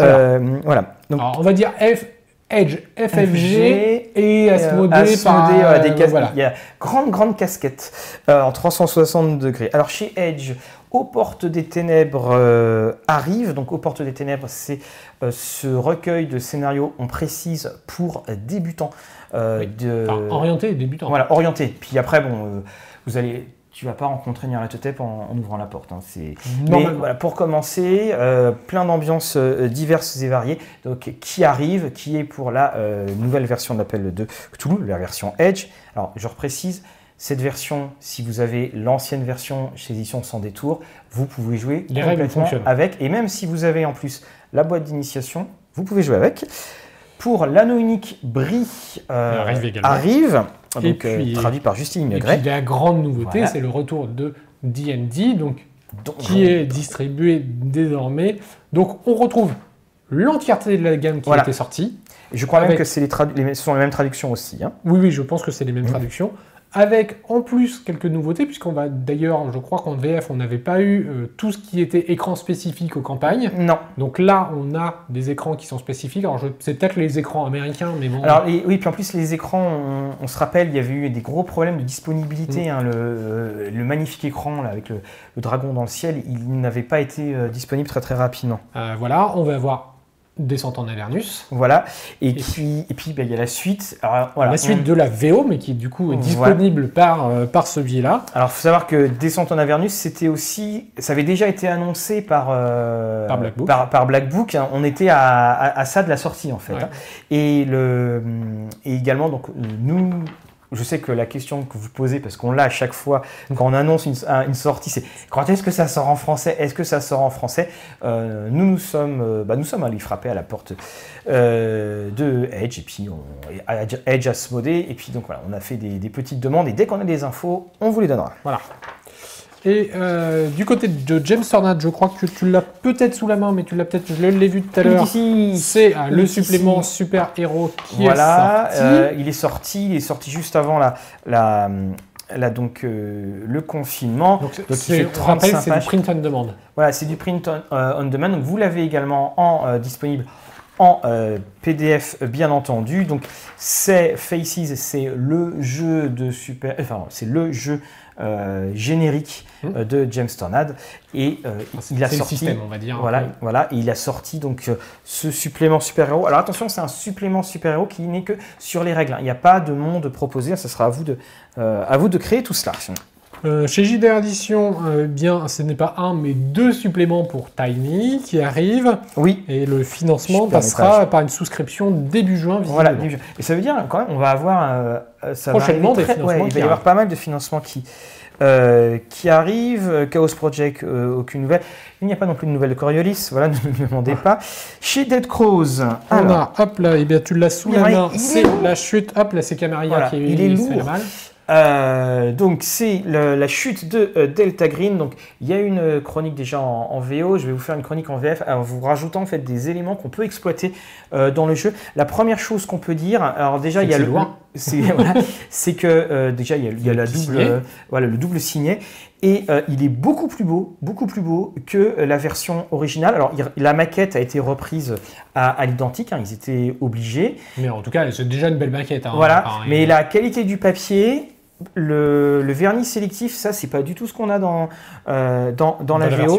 euh, voilà. Donc, Alors, on va dire F, Edge, FFG et euh, Asmodée Asmodée, par... des euh, voilà. Il y a grande, grande casquette euh, en 360 degrés. Alors, chez Edge, Aux Portes des Ténèbres euh, arrive. Donc, Aux Portes des Ténèbres, c'est euh, ce recueil de scénarios, on précise, pour débutants. euh, Oui. de... Enfin, orienté débutant. Voilà, orienté. Puis après, bon, euh, vous allez, tu vas pas rencontrer Nyarlathotep en, en ouvrant la porte. hein, c'est... Mais voilà, pour commencer, euh, plein d'ambiances euh, diverses et variées. Donc, qui arrive, qui est pour la euh, nouvelle version de l'appel de Cthulhu, la version Edge. Alors, je reprécise. Cette version, si vous avez l'ancienne version chez Édition sans détour, vous pouvez jouer Les complètement avec. Et même si vous avez en plus la boîte d'initiation, vous pouvez jouer avec. Pour l'anneau unique Brie euh, Arrive également. arrive, Et donc, euh, puis- traduit par Justine Et Gray. puis la grande nouveauté, Voilà. c'est le retour de D&D, donc qui est distribué désormais. Donc on retrouve l'entièreté de la gamme qui Voilà. était sortie. Je crois même que c'est les les- ce sont les mêmes traductions aussi. hein. Oui, oui, je pense que c'est les mêmes Mhm. traductions. Avec en plus quelques nouveautés, puisqu'on va d'ailleurs, je crois qu'en VF, on n'avait pas eu euh, tout ce qui était écran spécifique aux campagnes. Non. Donc là, on a des écrans qui sont spécifiques. Alors c'est peut-être les écrans américains, mais bon. Alors oui, puis en plus les écrans, on, on se rappelle, il y avait eu des gros problèmes de Mm. disponibilité. hein, le, euh, le magnifique écran là, avec le, le dragon dans le ciel, il n'avait pas été euh, disponible très très rapidement. Euh, voilà, on va avoir Descente en Avernus. Voilà. Et, Et qui, et puis bah, il y a la suite. Alors, voilà, la suite on- de la VO, mais qui du coup est Voilà. disponible par, euh, par ce biais-là. Alors, faut savoir que Descente en Avernus, c'était aussi, ça avait déjà été annoncé par euh, Par Black Book. Par, par Black Book, hein. On était à, à- à ça de la sortie en fait. Ouais. hein. Et le, et également donc nous. Je sais que la question que vous posez, parce qu'on l'a à chaque fois quand on annonce une, un- une sortie, c'est quand est-ce que ça sort en français? Est-ce que ça sort en français? Euh, Nous, nous sommes, euh, bah, nous sommes allés frapper à la porte euh, de Edge, et puis on, Edge- Edge a se modé, et puis donc voilà, on a fait des, des petites demandes, et dès qu'on a des infos, on vous les donnera. Voilà. Et euh, du côté de James Tornad, je crois que tu l'as peut-être sous la main, mais tu l'as peut-être, je l'ai vu tout à l'heure. Ici, C'est euh, le supplément super héros qui voilà, est sorti. euh, il est sorti, il est sorti juste avant la, donc euh, le confinement. Donc, il c'est- fait on rappelle, 35 c'est du print on demand. Voilà, c'est du print on, euh, on demand. Donc vous l'avez également en disponible en euh, PDF bien entendu. Donc c'est Faces, c'est le jeu de super, enfin c'est le jeu euh, générique Hmm. euh, de James Tornad et euh, C'est il a c'est le sorti. système, on va dire. Voilà, Ouais. voilà, et il a sorti donc ce supplément super-héros. Alors attention, c'est un supplément super-héros qui n'est que sur les règles. hein. Il n'y a pas de monde proposé, sera à vous de, euh, à vous de créer tout cela. Euh, chez JDR Edition, euh, bien, ce n'est pas un, mais deux suppléments pour Tiny qui arrivent. Oui, Et le financement passera par une souscription début juin, voilà. Et ça veut dire quand même, on va avoir euh, ça Prochainement, des très- financements ouais, il va y avoir pas mal de financements qui euh, qui arrivent. Euh, Chaos Project, euh, aucune nouvelle. Il n'y a pas non plus de nouvelles de Coriolis. Voilà, ne me demandez pas. Chez Dead Crows, On alors, a, hop là, et bien tu l'as sous Il la est- main, il est c'est la chute, hop là c'est Camarilla Voilà, qui il est se fait lourd. mal. Euh, donc c'est la chute de euh, Delta Green. Donc il y a une euh, chronique déjà en, en VO. Je vais vous faire une chronique en VF en vous rajoutant en fait des éléments qu'on peut exploiter euh, dans le jeu. La première chose qu'on peut dire, alors déjà C'est il y a que le c'est voilà, que déjà il y a, il y a Le la double signet. voilà le double signet et il est beaucoup plus beau, beaucoup plus beau que la version originale. Alors il- la maquette a été reprise à, à l'identique, hein, ils étaient obligés. Mais en tout cas, c'est déjà une belle maquette. hein. Voilà, mais la qualité du papier, le, le vernis sélectif, ça, c'est pas du tout ce qu'on a dans, euh, dans, dans la VO.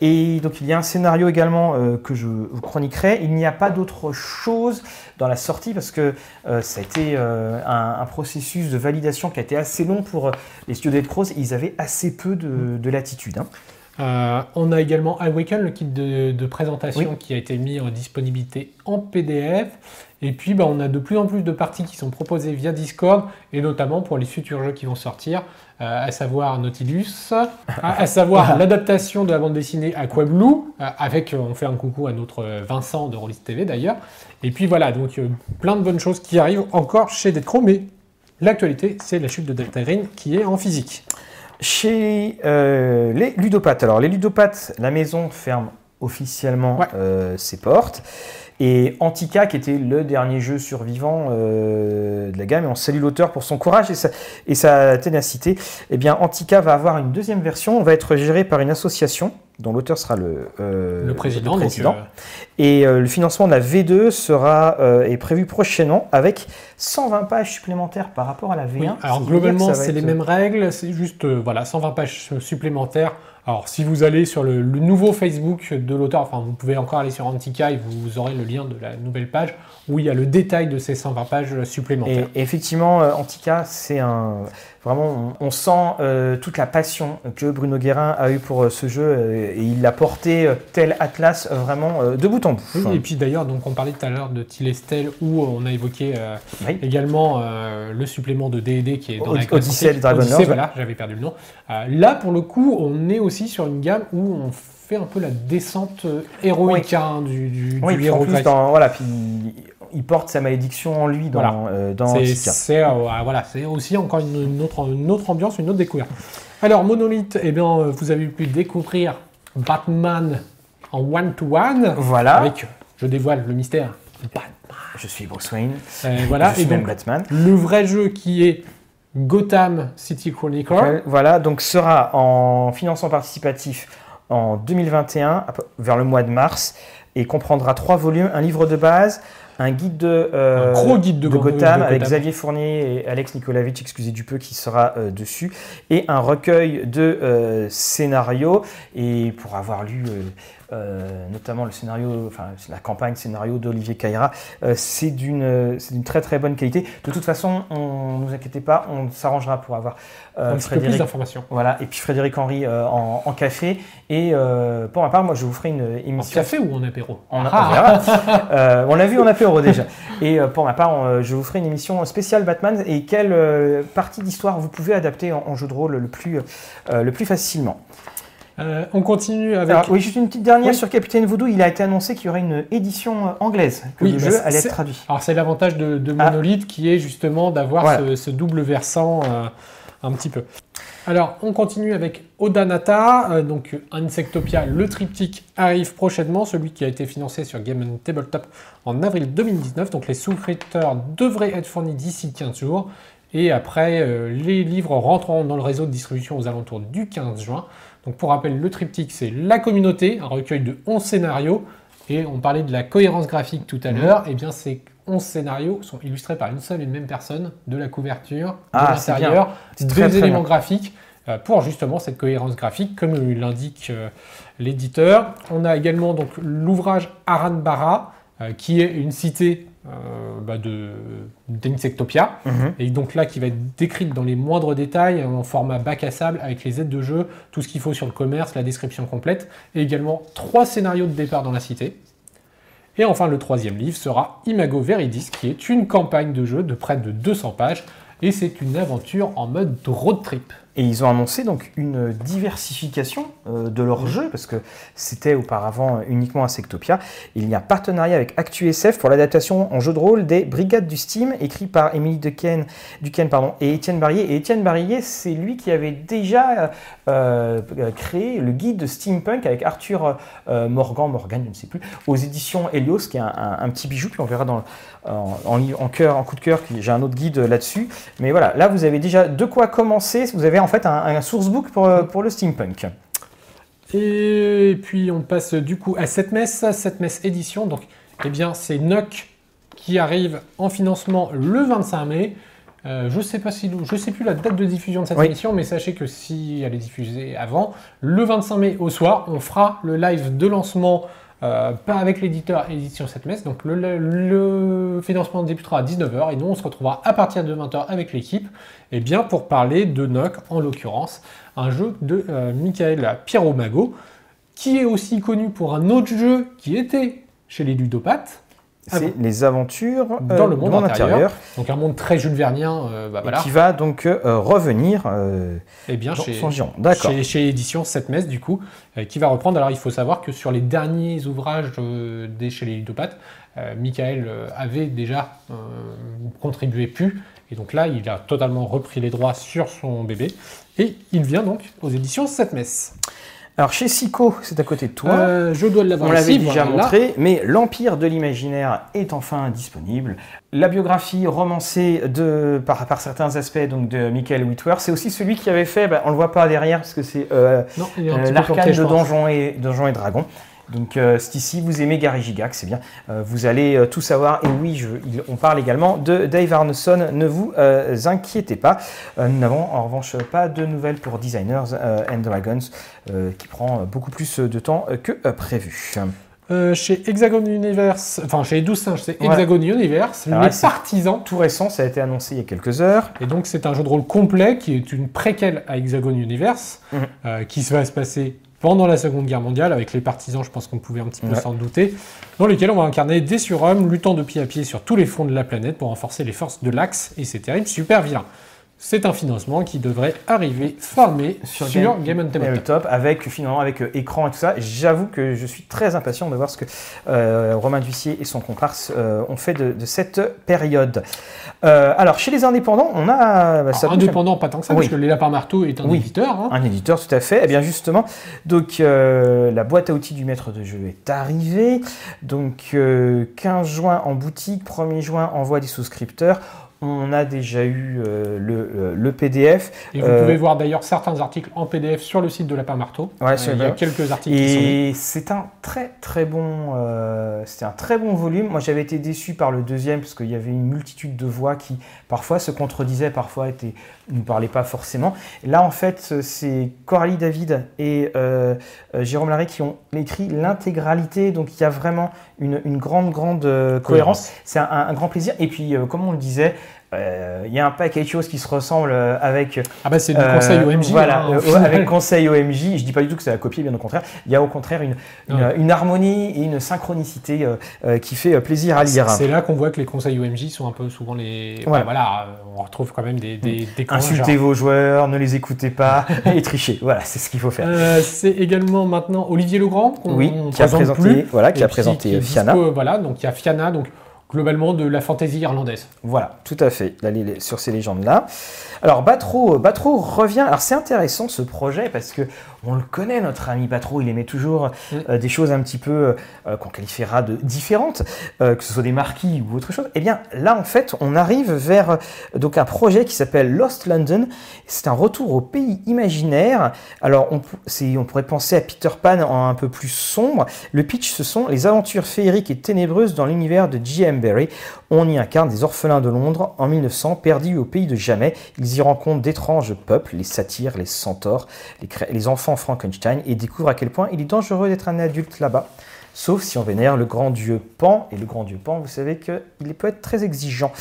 Et donc, il y a un scénario également euh, que je vous chroniquerai. Il n'y a pas d'autre chose dans la sortie parce que euh, ça a été un, un processus de validation qui a été assez long pour les studios Dead Crows. Ils avaient assez peu de, de latitude. hein. Euh, on a également Awaken, le kit de, de présentation Oui. qui a été mis en disponibilité en PDF. Et puis, bah, on a de plus en plus de parties qui sont proposées via Discord, et notamment pour les futurs jeux qui vont sortir, euh, à savoir Nautilus, à, à savoir l'adaptation de la bande dessinée Aquablue, euh, avec, euh, on fait un coucou à notre Vincent de Rollis TV d'ailleurs. Et puis voilà, donc plein de bonnes choses qui arrivent encore chez Dead Crow, mais l'actualité, c'est la chute de Delta Green qui est en physique. Chez euh, les ludopathes, alors les ludopathes, la maison ferme officiellement Ouais. euh, ses portes. Et Antica, qui était le dernier jeu survivant euh, de la gamme, et on salue l'auteur pour son courage et sa, et sa ténacité, eh bien Antica va avoir une deuxième version, va être gérée par une association dont l'auteur sera le, euh, le président, le donc, président. euh, Et euh, le financement de la V2 sera, est prévu prochainement avec 120 pages supplémentaires par rapport à la V1. Oui, ce alors globalement, c'est les mêmes règles, c'est juste voilà, 120 pages supplémentaires. Alors, si vous allez sur le, le nouveau Facebook de l'auteur, enfin, vous pouvez encore aller sur Antica et vous aurez le lien de la nouvelle page où il y a le détail de ces 120 pages supplémentaires. Et, effectivement, Antica, c'est un. Vraiment, on, on sent toute la passion que Bruno Guérin a eu pour ce jeu et il l'a porté euh, tel Atlas euh, vraiment euh, de bout en bout. Oui, et puis d'ailleurs, donc on parlait tout à l'heure de Tilestel où on a évoqué euh, Oui. également euh, le supplément de D&D qui est dans Od- la Odyssey Dragon Odyssey, voilà, j'avais perdu le nom. Euh, là, pour le coup, on est aussi sur une gamme où on fait un peu la descente héroïque hein, du, du, Oui, du puis en héros voilà, puis il porte sa malédiction en lui dans, Voilà. euh, dans C'est euh, voilà, aussi encore une, une autre, une autre ambiance, une autre découverte. Alors, Monolith, eh bien, vous avez pu découvrir Batman en one-to-one. Voilà, Avec, je dévoile le mystère, Batman. je suis Bruce Wayne, Euh, voilà, je suis et même donc Batman. le vrai jeu qui est Gotham City Chronicle. Voilà, donc sera en financement participatif en 2021, à peu- vers le mois de mars, et comprendra trois volumes, un livre de base, un guide de, euh, Un gros guide de Go- Gotham avec. Xavier Fournier et Alex Nikolavitch, excusez du peu, qui sera euh, dessus, et un recueil de euh, scénarios. Et pour avoir lu euh, euh, notamment le scénario, enfin la campagne scénario d'Olivier Caïra, euh, c'est d'une c'est d'une très très bonne qualité. De toute façon, on ne vous inquiétez pas, on s'arrangera pour avoir euh, plus d'informations. Voilà, et puis Frédéric Henry en, en, café. Et pour ma part, moi, je vous ferai une émission. En café ou en apéro? On, ah. on l'a vu en apéro déjà. Et pour ma part, je vous ferai une émission spéciale Batman et quelle partie d'histoire vous pouvez adapter en, en, jeu de rôle le plus, le plus facilement? Euh, on continue avec. oui, juste une petite dernière sur Capitaine Voodoo. Il a été annoncé qu'il y aurait une édition euh, anglaise, que le bah, jeu allait être traduit. Alors, c'est l'avantage de, ah. Monolith qui est justement d'avoir ce, double versant euh, un petit peu. Alors, on continue avec Odanata, donc Insectopia, le triptyque arrive prochainement, celui qui a été financé sur Game Tabletop en avril 2019. Donc, les souscripteurs devraient être fournis d'ici 15 jours. Et après, les livres rentreront dans le réseau de distribution aux alentours du 15 juin. Donc pour rappel, le triptyque, c'est la communauté, un recueil de 11 scénarios. Et on parlait de la cohérence graphique tout à mhm. l'heure. Et eh bien, ces 11 scénarios sont illustrés par une seule et une même personne, de la couverture, de ah, l'intérieur, deux éléments graphiques euh, pour justement cette cohérence graphique, comme l'indique euh, l'éditeur. On a également donc l'ouvrage Aranbara, euh, qui est une cité euh, bah d'Insectopia, mhm. et donc là qui va être décrite dans les moindres détails en format bac à sable avec les aides de jeu, tout ce qu'il faut sur le commerce, la description complète, et également trois scénarios de départ dans la cité. Et enfin le troisième livre sera Imago Veridis, qui est une campagne de jeu de près de 200 pages, et c'est une aventure en mode road trip. Et ils ont annoncé donc une diversification euh, de leur jeu, parce que c'était auparavant uniquement Insectopia. Il y a un partenariat avec ActuSF pour l'adaptation en jeu de rôle des Brigades du Steam, écrit par Émilie Duquesne, Duquesne pardon, et Étienne Barrier. Et Étienne Barrier, c'est lui qui avait déjà euh, créé le guide Steampunk avec Arthur euh, Morgan, Morgan, je ne sais plus, aux éditions Helios, qui est un, petit bijou, puis on verra dans, en, en, en coup de cœur, j'ai un autre guide là-dessus. Mais voilà, là vous avez déjà de quoi commencer. Vous avez en fait un, sourcebook pour, euh, pour, le steampunk. Et puis on passe du coup à cette messe, cette messe édition. Donc, eh bien, c'est NOC qui arrive en financement le 25 mai. Euh, je sais pas si, je sais plus la date de diffusion de cette émission, mais sachez que si elle est diffusée avant, le 25 mai au soir, on fera le live de lancement euh, pas avec l'éditeur édition 7 messe. Donc le, financement débutera à 19h et nous on se retrouvera à partir de 20h avec l'équipe et eh bien pour parler de NOC en l'occurrence, un jeu de euh, Michael Piero Mago qui est aussi connu pour un autre jeu qui était chez les ludopathes ah c'est les aventures euh, dans le monde, intérieur. Donc un monde très Jules Vernien, euh, bah, qui va donc euh, revenir eh bien, dans chez, son giron. D'accord. Chez, chez Édition 7 Messe, du coup, qui va reprendre. Alors il faut savoir que sur les derniers ouvrages des, chez les ludopathes, Michael avait déjà contribué plus. Et donc là, il a totalement repris les droits sur son bébé. Et il vient donc aux éditions 7 Messe. Alors chez Sico, c'est à côté de toi. Euh, je dois l'avoir On l'avait déjà montré, mais l'Empire de l'imaginaire est enfin disponible. La biographie romancée de, par, par certains aspects donc de Michael Whitworth, c'est aussi celui qui avait fait, bah, on le voit pas derrière parce que c'est euh, euh l'arcade de Donjons et, Donjons et Dragons. Donc euh, ici, vous aimez Gary Gigax, c'est bien, euh, vous allez euh, tout savoir. Et oui, je, on parle également de Dave Arneson, ne vous inquiétez pas. nous n'avons en revanche pas de nouvelles pour Designers and Dragons, qui prend beaucoup plus de temps que prévu. chez Hexagon Universe, enfin chez 12 singes, c'est Hexagon Universe, les partisans. Tout récent, ça a été annoncé il y a quelques heures. Et donc c'est un jeu de rôle complet qui est une préquelle à Hexagon Universe, mhm. qui va se passer pendant la Seconde Guerre mondiale, avec les partisans, je pense qu'on pouvait un petit peu s'en douter, dans lesquels on va incarner des surhommes luttant de pied à pied sur tous les fronts de la planète pour renforcer les forces de l'Axe et ses terribles super vilains. C'est un financement qui devrait arriver formé sur, Game, on Tabletop. avec finalement avec euh, écran et tout ça. J'avoue que je suis très impatient de voir ce que euh, Romain Duissier et son comparse euh, ont fait de, cette période. alors chez les indépendants, on a bah, indépendant pas tant que ça parce que Léla par marteau est un éditeur. Hein. Un éditeur tout à fait. Et eh bien justement, donc la boîte à outils du maître de jeu est arrivée. Donc 15 juin en boutique, 1er juin envoi des souscripteurs on a déjà eu euh, le, euh, le PDF. Et vous Euh, pouvez voir d'ailleurs certains articles en PDF sur le site de Lapin Marteau. Ouais, Euh, il y a quelques articles. Et c'est un très très bon, euh, c'était un très bon volume. Moi, j'avais été déçu par le deuxième parce qu'il y avait une multitude de voix qui parfois se contredisaient, parfois étaient, ne parlaient pas forcément. Là, en fait, c'est Coralie David et euh, euh, Jérôme Larrey qui ont écrit l'intégralité. Donc, il y a vraiment une, une grande grande euh, cohérence. C'est un, un grand plaisir. Et puis, euh, comme on le disait. Euh, Il y a un paquet de choses qui se ressemblent euh, avec Ah bah c'est du euh, conseil OMJ. Voilà, hein, euh, final. avec conseil OMJ. Je dis pas du tout que c'est à copier, bien au contraire. Il y a au contraire une, une, harmonie et une synchronicité euh, euh, qui fait euh, plaisir à lire. C'est là qu'on voit que les conseils OMJ sont un peu souvent les. Ouais. Enfin, voilà, euh, on retrouve quand même des, des, Insultez genre. vos joueurs, ne les écoutez pas et trichez. Voilà, c'est ce qu'il faut faire. Euh, c'est également maintenant Olivier Legrand qu'on oui, qui a présenté, plus, voilà, qui a présenté qui euh, Fiana. dispo, voilà, donc il y a Fiana, donc globalement de la fantaisie irlandaise. Voilà, tout à fait, là, les- sur ces légendes-là. Alors, Batro, Batro revient. Alors, c'est intéressant ce projet parce que on le connaît, notre ami Batro. Il aimait toujours euh, des choses un petit peu euh, qu'on qualifiera de différentes, euh, que ce soit des marquis ou autre chose. Eh bien, là, en fait, on arrive vers euh, donc un projet qui s'appelle Lost London. C'est un retour au pays imaginaire. Alors, on, on pourrait penser à Peter Pan en un peu plus sombre. Le pitch, ce sont les aventures féeriques et ténébreuses dans l'univers de J.M. On y incarne des orphelins de Londres en 1900, perdus au pays de jamais. Ils y rencontrent d'étranges peuples, les satyres, les centaures, les, enfants Frankenstein, et découvrent à quel point il est dangereux d'être un adulte là-bas. Sauf si on vénère le grand dieu Pan. Et le grand dieu Pan, vous savez qu'il peut être très exigeant.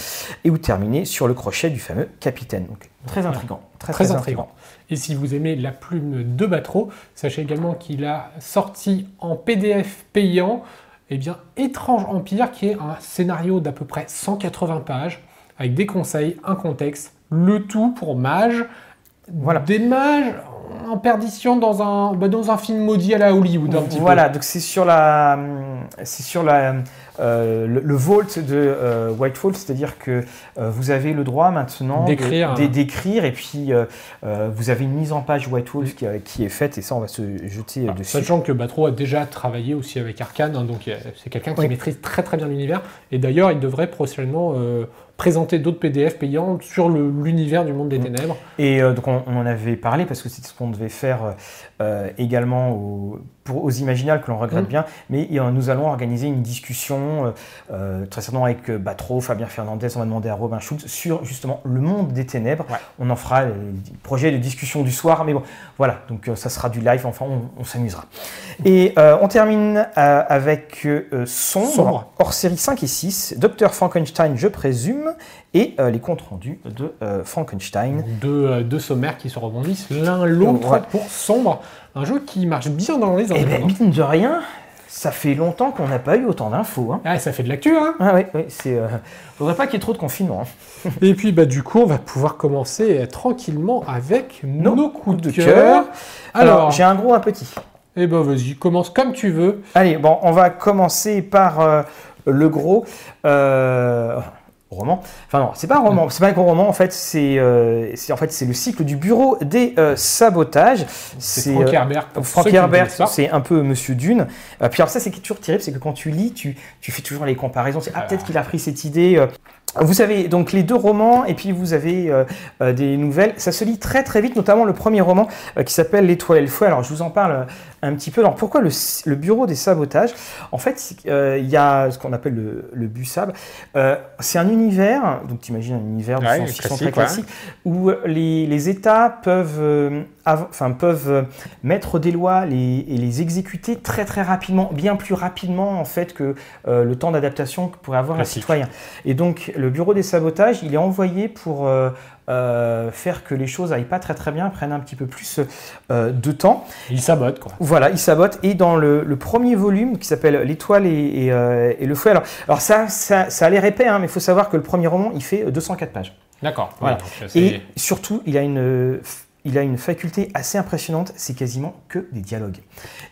Et ou terminer sur le crochet du fameux capitaine. Donc, très intrigant. Très, Très intriguant. Et si vous aimez la plume de Batro, sachez également qu'il a sorti en PDF payant eh bien, Étrange Empire, qui est un scénario d'à peu près 180 pages, avec des conseils, un contexte, le tout pour mages. Voilà. Des mages en perdition dans un, bah, dans un film maudit à la Hollywood, un petit Voilà, donc c'est sur la, c'est sur la, euh, le, le vault de euh, Whitefall, c'est-à-dire que euh, vous avez le droit maintenant D'écrire. d'é- d'écrire, et puis euh, euh, vous avez une mise en page Whitefall qui, euh, qui est faite, et ça on va se jeter peu. dessus. Sachant que Batro a déjà travaillé aussi avec Arkane, hein, donc c'est quelqu'un qui Oui. maîtrise très très bien l'univers. Et d'ailleurs, il devrait prochainement euh, présenter d'autres PDF payants sur le- l'univers du monde des Mm. ténèbres. Et euh, donc on, on en avait parlé parce que c'est ce qu'on devait faire euh, euh, également au- pour, aux Imaginales que l'on regrette Mm. bien. Mais euh, nous allons organiser une discussion très certainement avec Batro, Fabien Fernandez, on va demander à Robin Schultz sur justement le monde des ténèbres. Ouais. On en fera les projets de discussion du soir, mais bon, voilà, donc ça sera du live, enfin on, on s'amusera. Et on termine avec Sombre, Sombre. hors série 5 et 6, Dr Frankenstein, je présume, et euh, les comptes rendus de euh, Frankenstein. Deux, euh, deux sommaires qui se rebondissent l'un l'autre Ouais. pour Sombre. Un jeu qui marche bien dans les Eh ben, indépendants. mine de rien, ça fait longtemps qu'on n'a pas eu autant d'infos. Hein. Ah, ça fait de l'actu, hein Ah oui, oui, c'est. euh, Faudrait pas qu'il y ait trop de confinement. hein. Et puis, bah, du coup, on va pouvoir commencer euh, tranquillement avec nos, Nos coups de, de cœur. cœur. Alors, Alors, j'ai un gros, un petit. eh ben, vas-y, commence comme tu veux. Allez, bon, on va commencer par euh, le gros. Roman. Enfin non, c'est pas un roman, c'est pas un gros roman. En fait, c'est euh, c'est- en fait c'est le cycle du bureau des euh, sabotages. C'est Frank euh, Herbert. Frank Herbert, c'est un peu Monsieur Dune. Euh, puis alors ça, c'est toujours terrible, c'est que quand tu lis, tu, tu fais toujours les comparaisons. Tu dis, Ah, peut-être qu'il a pris cette idée. Vous avez donc les deux romans et puis vous avez euh, euh, des nouvelles. Ça se lit très très vite, notamment le premier roman euh, qui s'appelle L'étoile et le fouet. Alors je vous en parle un petit peu. Alors pourquoi le, le bureau des sabotages? En fait, euh, il y a ce qu'on appelle le, le BUSAB. Euh, c'est un univers, donc tu imagines un univers de Ouais, science-fiction très classique, où les, les États peuvent, euh, enfin, peuvent mettre des lois les- et les exécuter très très rapidement, bien plus rapidement en fait que le temps d'adaptation que pourrait avoir un citoyen. Et donc le bureau des sabotages, il est envoyé pour euh, faire que les choses aillent pas très très bien, prennent un petit peu plus euh, de temps. Il sabote, quoi. Voilà, il sabote. Et dans le, le premier volume qui s'appelle L'étoile et, et, euh, et le fouet, alors, alors ça, ça, ça a l'air épais, hein, mais il faut savoir que le premier roman, il fait 204 pages. D'accord. Voilà. Et surtout, il a une, il a une faculté assez impressionnante, c'est quasiment que des dialogues.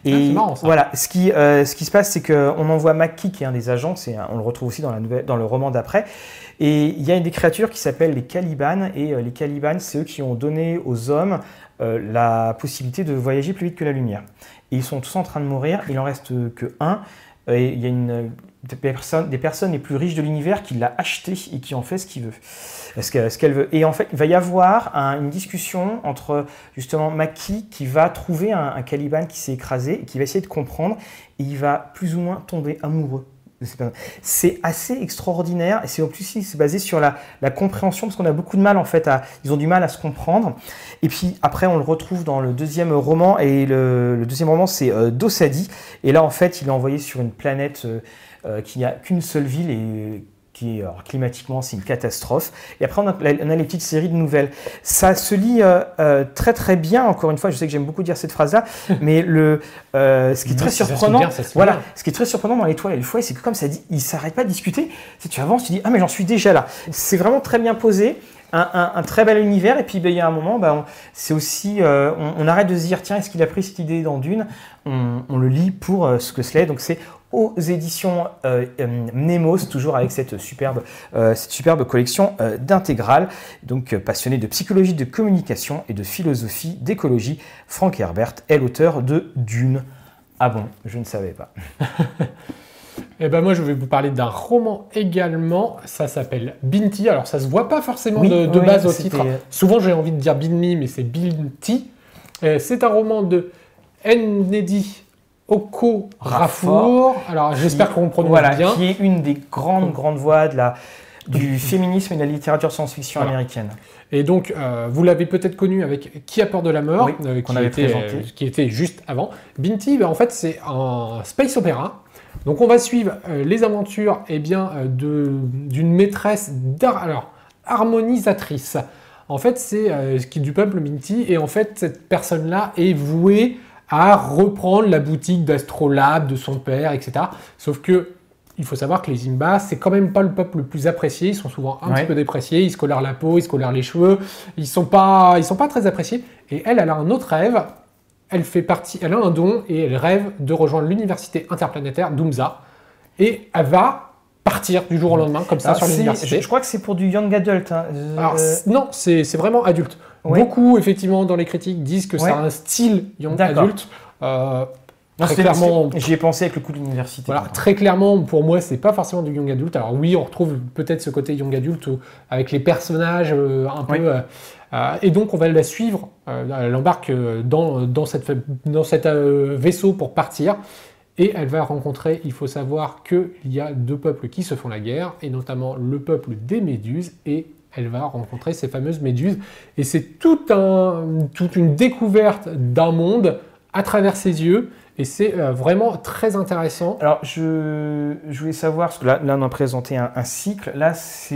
Et Ah, c'est marrant, ça. voilà, ce qui, euh, ce qui se passe, c'est qu'on envoie Mackie, qui est un des agents, c'est on le retrouve aussi dans, la nouvelle, dans le roman d'après, et il y a des créatures qui s'appellent les Caliban, et euh, les Caliban, c'est eux qui ont donné aux hommes euh, la possibilité de voyager plus vite que la lumière. Et ils sont tous en train de mourir, il en reste que un, et il y a une des personnes, des personnes les plus riches de l'univers qui l'a acheté et qui en fait ce qu'il veut, ce qu'elle veut. Et en fait, il va y avoir une discussion entre justement Maki qui va trouver un, un Caliban qui s'est écrasé et qui va essayer de comprendre et il va plus ou moins tomber amoureux c'est assez extraordinaire et c'est plus c'est basé sur la, compréhension parce qu'on a beaucoup de mal en fait à ils ont du mal à se comprendre. Et puis après on le retrouve dans le deuxième roman et le, deuxième roman c'est euh, Dosadi. Et là en fait il est envoyé sur une planète euh, euh, qui n'a qu'une seule ville et climatiquement, c'est une catastrophe. Et après, on a, les petites séries de nouvelles. Ça se lit euh, euh, très très bien. Encore une fois, je sais que j'aime beaucoup dire cette phrase-là, mais le, euh, ce qui est très surprenant, voilà, ce qui est très surprenant dans l'étoile et le fouet, c'est que comme ça dit, il s'arrête pas de discuter. Si tu avances, tu dis ah mais j'en suis déjà là. C'est vraiment très bien posé. Un, très bel univers. Et puis, ben, il y a un moment, ben, c'est aussi, on, arrête de se dire, tiens, est-ce qu'il a pris cette idée dans Dune? On, on, le lit pour ce que cela est. Donc, c'est aux éditions euh, euh, Nemos, toujours avec cette superbe, euh, cette superbe collection d'intégrales. Donc passionné de psychologie de communication et de philosophie d'écologie, Frank Herbert est l'auteur de Dune. Ah bon, je ne savais pas. Eh ben moi, je vais vous parler d'un roman également. Ça s'appelle Binti. Alors, ça se voit pas forcément de, base au titre. Souvent, j'ai envie de dire Binmi, mais c'est Binti. C'est un roman de Nnedi Oko Rafour. Alors j'espère qu'on prononce voilà, bien. Qui est une des grandes, grandes voix de la, du féminisme et de la littérature science-fiction américaine. Et donc, euh, vous l'avez peut-être connu avec Qui a peur de la mort, euh, qui, avait était, euh, qui était juste avant. Binti, ben, en fait, c'est un space opéra. Donc, on va suivre les aventures eh bien, d'une maîtresse alors, harmonisatrice. En fait, c'est ce qui est du peuple Binti. Et en fait, cette personne-là est vouée à reprendre la boutique d'Astrolabe de son père, etc. Sauf que il faut savoir que les Imbas, c'est quand même pas le peuple le plus apprécié. Ils sont souvent un petit peu dépréciés. Ils se colèrent la peau, ils se colèrent les cheveux. Ils sont pas, ils sont pas très appréciés. Et elle, elle a un autre rêve. Elle fait partie, elle a un don et elle rêve de rejoindre l'université interplanétaire d'Umza. Et elle va partir du jour au lendemain comme ça sur l'université. Je, crois que c'est pour du young adult. Hein. non, c'est vraiment adulte. Beaucoup, effectivement, dans les critiques disent que c'est un style young adulte. Euh, très clairement, j'y ai pensé avec le coup de l'université. Voilà, très clairement, pour moi, c'est pas forcément du young adulte. Alors oui, on retrouve peut-être ce côté young adulte avec les personnages euh, un peu. Euh, et donc, on va la suivre. elle embarque dans, dans cette dans cet vaisseau pour partir. Et elle va rencontrer, il faut savoir qu'il y a deux peuples qui se font la guerre, et notamment le peuple des Méduses et elle va rencontrer ces fameuses méduses. Et c'est tout un, toute une découverte d'un monde à travers ses yeux. Et c'est euh, vraiment très intéressant. Alors, je, je, voulais savoir, parce que là, là on a présenté un, cycle. Là, c'est.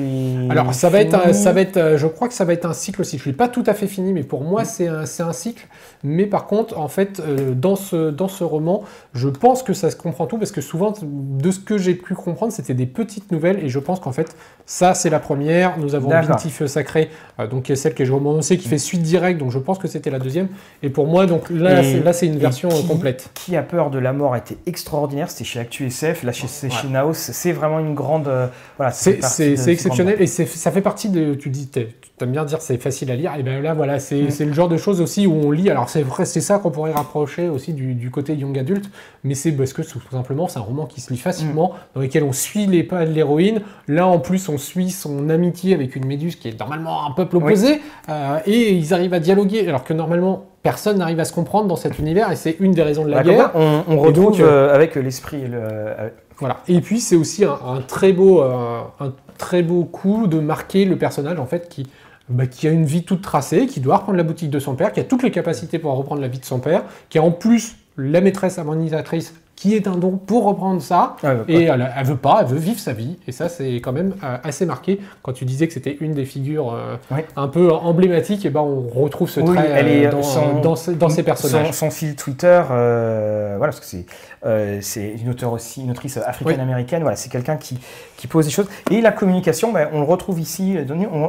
Alors, ça va, être, ça va être, euh, je crois que ça va être un cycle aussi. Je ne suis pas tout à fait fini, mais pour moi, c'est un, un, cycle. Mais par contre, en fait, euh, dans, ce, dans ce roman, je pense que ça se comprend tout, parce que souvent, de ce que j'ai pu comprendre, c'était des petites nouvelles. Et je pense qu'en fait, ça, c'est la première. Nous avons Binti Feu Sacré, donc qui est celle que j'ai romancée, qui fait suite directe. Donc, je pense que c'était la deuxième. Et pour moi, donc là, c'est une version complète qui a peur de la mort était extraordinaire. C'était chez Actu SF, là chez, chez Naos. C'est vraiment une grande. Euh, voilà, c'est exceptionnel et ça fait partie de. Tu dis, tu aimes bien dire c'est facile à lire. Et bien là, voilà, mm. c'est le genre de choses aussi où on lit. Alors c'est vrai, c'est ça qu'on pourrait rapprocher aussi du, côté young adulte, mais c'est parce que tout simplement c'est un roman qui se lit facilement, mm. dans lequel on suit les pas de l'héroïne. Là en plus, on suit son amitié avec une méduse qui est normalement un peuple opposé, euh, et ils arrivent à dialoguer alors que normalement personne n'arrive à se comprendre dans cet univers et c'est une des raisons de la bah, guerre. On, retrouve euh, avec l'esprit. Euh, voilà. Et puis c'est aussi un, très beau, euh, un très beau coup de marquer le personnage en fait qui, bah, qui a une vie toute tracée, qui doit reprendre la boutique de son père, qui a toutes les capacités pour reprendre la vie de son père, qui a en plus la maîtresse harmonisatrice qui est un don pour reprendre ça. et elle, elle, veut pas, elle veut vivre sa vie. Et ça, c'est quand même euh, assez marqué. Quand tu disais que c'était une des figures euh, un peu emblématiques, et ben on retrouve ce trait elle est, euh, dans, dans, ces personnages. Son, fil Twitter, voilà, parce que c'est c'est une auteure aussi, une autrice africaine-américaine. Voilà, c'est quelqu'un qui, qui pose des choses. Et la communication, ben, on le retrouve ici.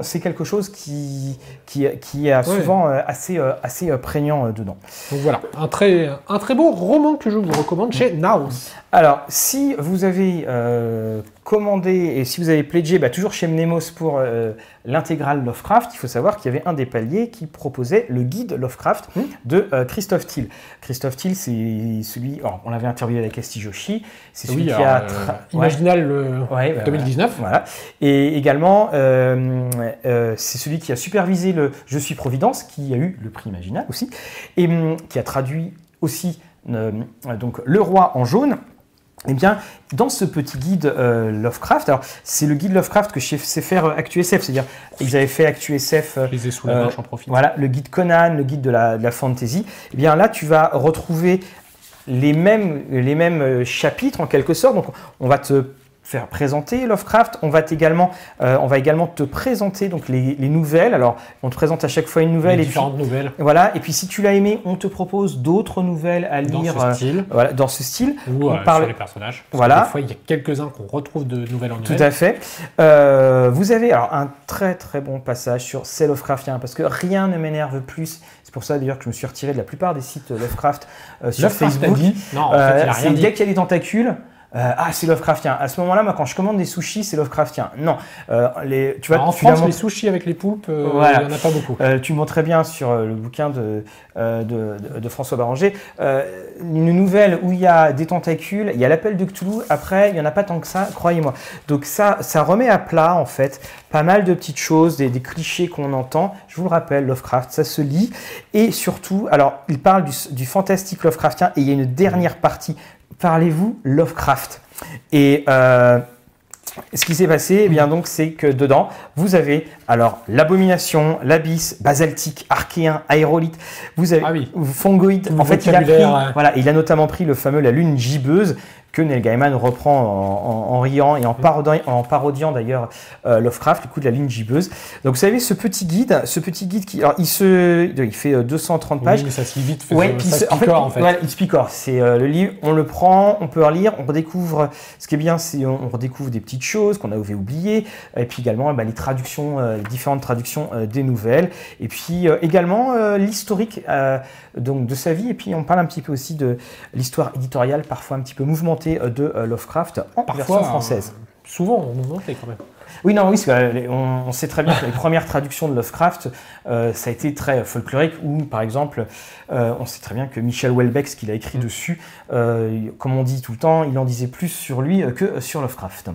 C'est quelque chose qui qui, qui est souvent assez assez prégnant dedans. Donc voilà, un très un très beau roman que je vous recommande chez Naos. Alors, si vous avez euh, commandé et si vous avez pledgé, bah, toujours chez Mnemos pour euh, l'intégrale Lovecraft, il faut savoir qu'il y avait un des paliers qui proposait le guide Lovecraft Hmm. de euh, Christophe Thiel. Christophe Thiel, c'est celui, alors, on l'avait interviewé avec Esti Joshi, c'est celui Oui, qui a... euh, tra-. Imaginal euh, Ouais, bah, 2019. Voilà. Et également, c'est celui qui a supervisé le Je suis Providence, qui a eu le prix Imaginal aussi, et hum, qui a traduit aussi donc Le Roi en jaune. Eh bien, dans ce petit guide euh, Lovecraft, alors c'est le guide Lovecraft que je sais faire euh, ActuSF, c'est-à-dire ils avaient fait ActuSF, euh, sous la Euh, main, j'en profite. voilà, le guide Conan, le guide de la, de la fantasy. Eh bien là, tu vas retrouver les mêmes, les mêmes euh, chapitres en quelque sorte. Donc, on va te faire présenter Lovecraft. On va également, euh, on va également te présenter donc les, les nouvelles. Alors, on te présente à chaque fois une nouvelle Les et puis différentes nouvelles voilà. Et puis, si tu l'as aimé, on te propose d'autres nouvelles à dans lire. ce euh, style. voilà, dans ce style. Ou on euh, parle- sur les personnages. Parce que Voilà. Des fois, il y a quelques-uns qu'on retrouve de nouvelles en Tout nouvelles. à fait. Euh, vous avez alors un très très bon passage sur C'est Lovecraftien parce que rien ne m'énerve plus. C'est pour ça d'ailleurs que je me suis retiré de la plupart des sites Lovecraft euh, sur Lovecraft Facebook. dit- Non, en fait, il a rien dit. dès qu'il y a des tentacules. Euh, ah, c'est Lovecraftien. À ce moment-là, moi, quand je commande des sushis, c'est Lovecraftien. Non, Euh, les, tu vois, Alors, en tu France, les sushis avec les poulpes, euh, il n'y en a pas beaucoup. tu montres très bien sur le bouquin de, de, de- de François Barranger une nouvelle où il y a des tentacules, il y a l'appel de Cthulhu, après il n'y en a pas tant que ça, croyez-moi. Donc ça, ça remet à plat en fait pas mal de petites choses, des, des clichés qu'on entend. Je vous le rappelle, Lovecraft, ça se lit. Et surtout, alors il parle du, du fantastique Lovecraftien et il y a une dernière partie. Parlez-vous Lovecraft? Et euh, ce qui s'est passé, eh bien donc, c'est que dedans, vous avez alors l'abomination, l'abysse, basaltique, archéen, aérolite. Vous avez Ah oui. fongoïde. En fait, il a pris, vocabulaire, ouais. voilà, il a notamment pris le fameux la lune gibbeuse que Neil Gaiman reprend en, en- en riant et en parodiant, en parodiant d'ailleurs euh, Lovecraft, le coup de la lune gibbeuse. Donc vous savez ce petit guide, ce petit guide qui, alors il se, il fait euh, 230 pages. Oui, mais ça se lit vite. fait- Ouais, ça puis se c'est- en fait, en il se picore. C'est euh, le livre, on le prend, on peut relire, on redécouvre. Ce qui est bien, c'est on, on redécouvre des petites choses qu'on avait oubliées, et puis également bah, les traductions, euh, les différentes traductions euh, des nouvelles, et puis euh, également euh, l'historique euh, donc de sa vie, et puis on parle un petit peu aussi de l'histoire éditoriale, parfois un petit peu mouvementée euh, de euh, Lovecraft en Parfois, version française. euh, souvent, on nous montait quand même. Oui, non, oui, on, sait très bien que les premières traductions de Lovecraft, euh, ça a été très folklorique, ou par exemple, euh, on sait très bien que Michel Houellebecq, ce qu'il a écrit Mm. dessus, euh, comme on dit tout le temps, il en disait plus sur lui que sur Lovecraft.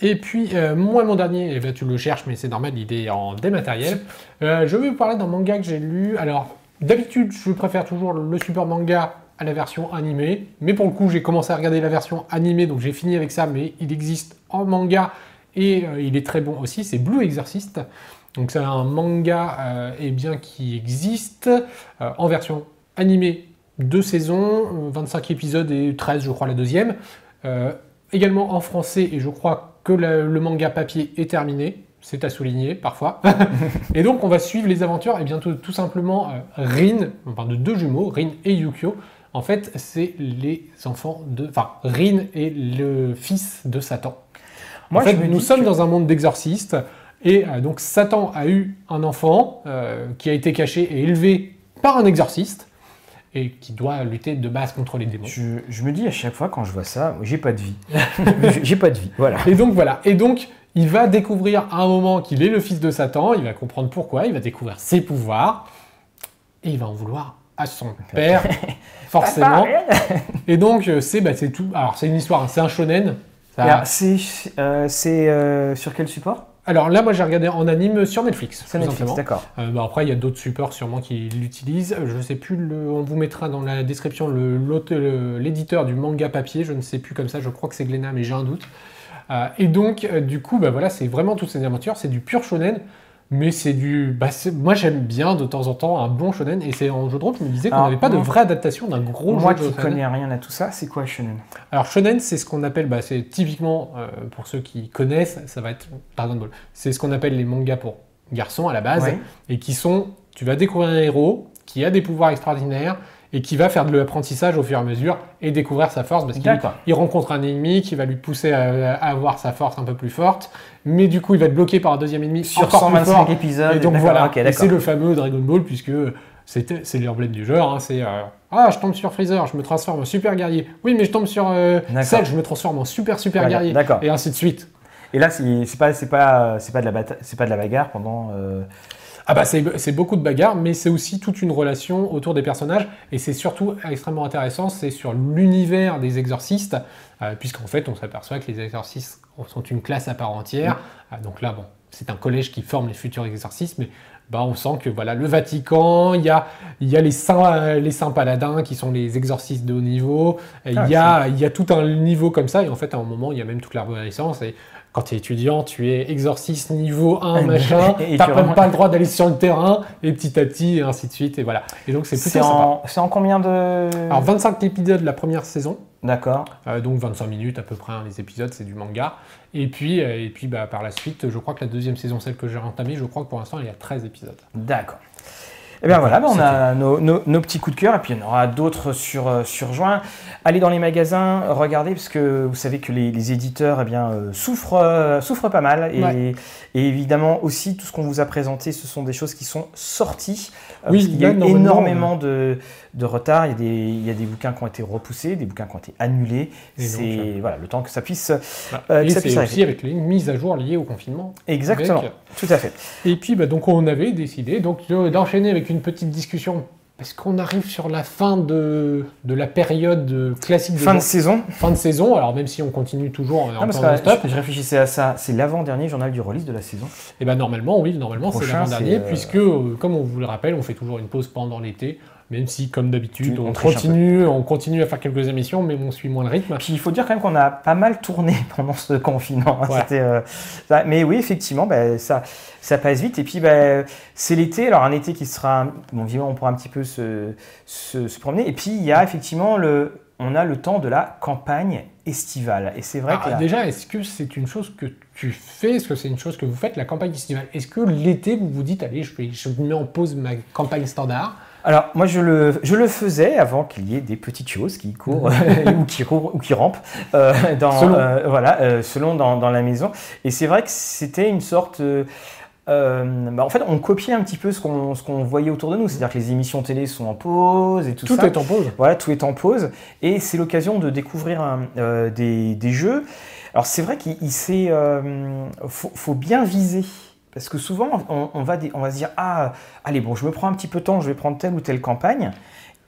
Et puis, moi, mon dernier, eh ben, tu le cherches, mais c'est normal, il est en dématériel. Je vais vous parler d'un manga que j'ai lu. Alors, d'habitude, je préfère toujours le super manga à la version animée. Mais pour le coup, j'ai commencé à regarder la version animée, donc j'ai fini avec ça. Mais il existe en manga et euh, il est très bon aussi. C'est Blue Exorcist. Donc, c'est un manga euh, eh bien, qui existe euh, en version animée. Deux saisons, euh, 25 épisodes et 13, je crois, la deuxième. Euh, également en français, et je crois que le, le manga papier est terminé. C'est à souligner parfois. et donc, on va suivre les aventures et bientôt tout simplement euh, Rin, enfin de deux jumeaux, Rin et Yukio. En fait, c'est les enfants de. Enfin, Rin est le fils de Satan. Moi, en fait, nous sommes que- dans un monde d'exorcistes. Et euh, donc, Satan a eu un enfant euh, qui a été caché et élevé par un exorciste et qui doit lutter de base contre les démons. Je, je me dis à chaque fois quand je vois ça, j'ai pas de vie. j'ai pas de vie, voilà. Et donc voilà. Et donc, il va découvrir à un moment qu'il est le fils de Satan. Il va comprendre pourquoi. Il va découvrir ses pouvoirs. Et il va en vouloir à son père, forcément. Et donc, euh, c'est bah, c'est tout. Alors, c'est une histoire. C'est un shonen. Ça- C'est euh, euh, sur quel support? Alors là, moi, j'ai regardé en anime sur Netflix. Tout Netflix, simplement. d'accord. Euh, bah, après, il y a d'autres supports sûrement qui l'utilisent. Je ne sais plus, le- on vous mettra dans la description l'éditeur du manga papier. Je ne sais plus comme ça, je crois que c'est Glénat, mais j'ai un doute. Euh, et donc, euh, du coup, bah, voilà, c'est vraiment toutes ces aventures. C'est du pur shonen, mais c'est du. Bah, moi, j'aime bien de temps en temps un bon shonen. Et c'est en jeu de rôle qui me disait qu'on n'avait pas de moi- vraie adaptation d'un gros Moi jeu de qui shonen. connais rien à tout ça, c'est quoi Shonen? Alors shonen, c'est ce qu'on appelle, bah, c'est typiquement euh, pour ceux qui connaissent, ça va être Dragon Ball. C'est ce qu'on appelle les mangas pour garçons à la base, Ouais. et qui sont, tu vas découvrir un héros qui a des pouvoirs extraordinaires et qui va faire de l'apprentissage au fur et à mesure et découvrir sa force parce qu'il rencontre un ennemi qui va lui pousser à, à avoir sa force un peu plus forte, mais du coup il va être bloqué par un deuxième ennemi Sur encore plus 125 fort. épisodes. Et donc voilà, c'est le fameux Dragon Ball puisque C'est l'emblème du genre, hein, c'est euh, Ah, je tombe sur Freezer, je me transforme en super guerrier. Oui, mais je tombe sur euh. Cell, je me transforme en super super D'accord, guerrier. d'accord. Et ainsi de suite. Et là, c'est pas, c'est pas, c'est pas de la c'est pas de la bagarre pendant. euh, Ah bah c'est beaucoup de bagarres, mais c'est aussi toute une relation autour des personnages, et c'est surtout extrêmement intéressant, c'est sur l'univers des exorcistes, euh, puisqu'en fait on s'aperçoit que les exorcistes sont une classe à part entière. Ah, donc là, bon, c'est un collège qui forme les futurs exorcistes, mais bah, on sent que voilà, le Vatican, il y a, il y a les, saints, euh, les saints paladins qui sont les exorcistes de haut niveau, Ah, il, y a, il y a tout un niveau comme ça, et en fait à un moment il y a même toute la renaissance, et quand tu es étudiant, tu es exorciste niveau 1, machin, tu même remontes- pas le droit d'aller sur le terrain, et petit à petit, et ainsi de suite, et voilà. Et donc c'est plutôt en, c'est en combien de. Alors 25 épisodes la première saison, D'accord. euh, donc 25 minutes à peu près, hein, les épisodes, c'est du manga. Et puis, euh, et puis bah, par la suite, je crois que la deuxième saison, celle que j'ai entamée, je crois que pour l'instant, il y a 13 épisodes. D'accord. Eh bien voilà, ben, on a nos, nos- nos petits coups de cœur et puis il y en aura d'autres sur, euh, sur juin. Allez dans les magasins, regardez parce que vous savez que les, les éditeurs eh bien, euh, souffrent, euh, souffrent pas mal et, Ouais. et évidemment aussi tout ce qu'on vous a présenté ce sont des choses qui sont sorties. euh, Oui, qu'il y a énormément de, de retard, il y, a des, il y a des bouquins qui ont été repoussés, des bouquins qui ont été annulés. Et C'est voilà, le temps que ça puisse... Que et ça puisse aussi avec les mises à jour liées au confinement. Exactement, Avec- tout à fait. Et puis, bah, donc, on avait décidé d'enchaîner avec une petite discussion. Parce qu'on arrive sur la fin de, de la période euh, classique de Fin de jour- saison, fin de saison, alors même si on continue toujours Non, en parce temps que non-stop, je, je réfléchissais à ça, c'est l'avant-dernier journal du release de la saison. Et ben normalement, oui, normalement c'est l'avant-dernier, euh, puisque, euh, comme on vous le rappelle, on fait toujours une pause pendant l'été, même si, comme d'habitude, Tu- on continue, on continue à faire quelques émissions, mais on suit moins le rythme. Puis il faut dire quand même qu'on a pas mal tourné pendant ce confinement. euh, mais oui, effectivement, bah, ça, ça passe vite. Et puis bah, c'est l'été, alors un été qui sera, bon, évidemment, on pourra un petit peu se, se, se promener. Et puis il y a effectivement le, on a le temps de la campagne estivale. Et c'est vrai Alors, que là- déjà, est-ce que c'est une chose que tu fais? Est-ce que c'est une chose que vous faites, la campagne estivale? Est-ce que l'été, vous vous dites, allez, je mets en pause ma campagne standard Alors, moi, je le, je le faisais avant qu'il y ait des petites choses qui courent ou qui courent ou qui rampent euh, dans, Selon. euh, voilà, euh, selon dans, dans la maison. Et c'est vrai que c'était une sorte. euh, euh, bah, en fait, on copiait un petit peu ce qu'on ce qu'on voyait autour de nous. C'est-à-dire que les émissions télé sont en pause et tout, Tout ça. est en pause. Voilà, tout est en pause. Et c'est l'occasion de découvrir un- euh, des, des jeux. Alors, c'est vrai qu'il euh, faut, faut bien viser. Parce que souvent, on, on va, dé- on va se dire Ah, allez, bon, je me prends un petit peu de temps, je vais prendre telle ou telle campagne.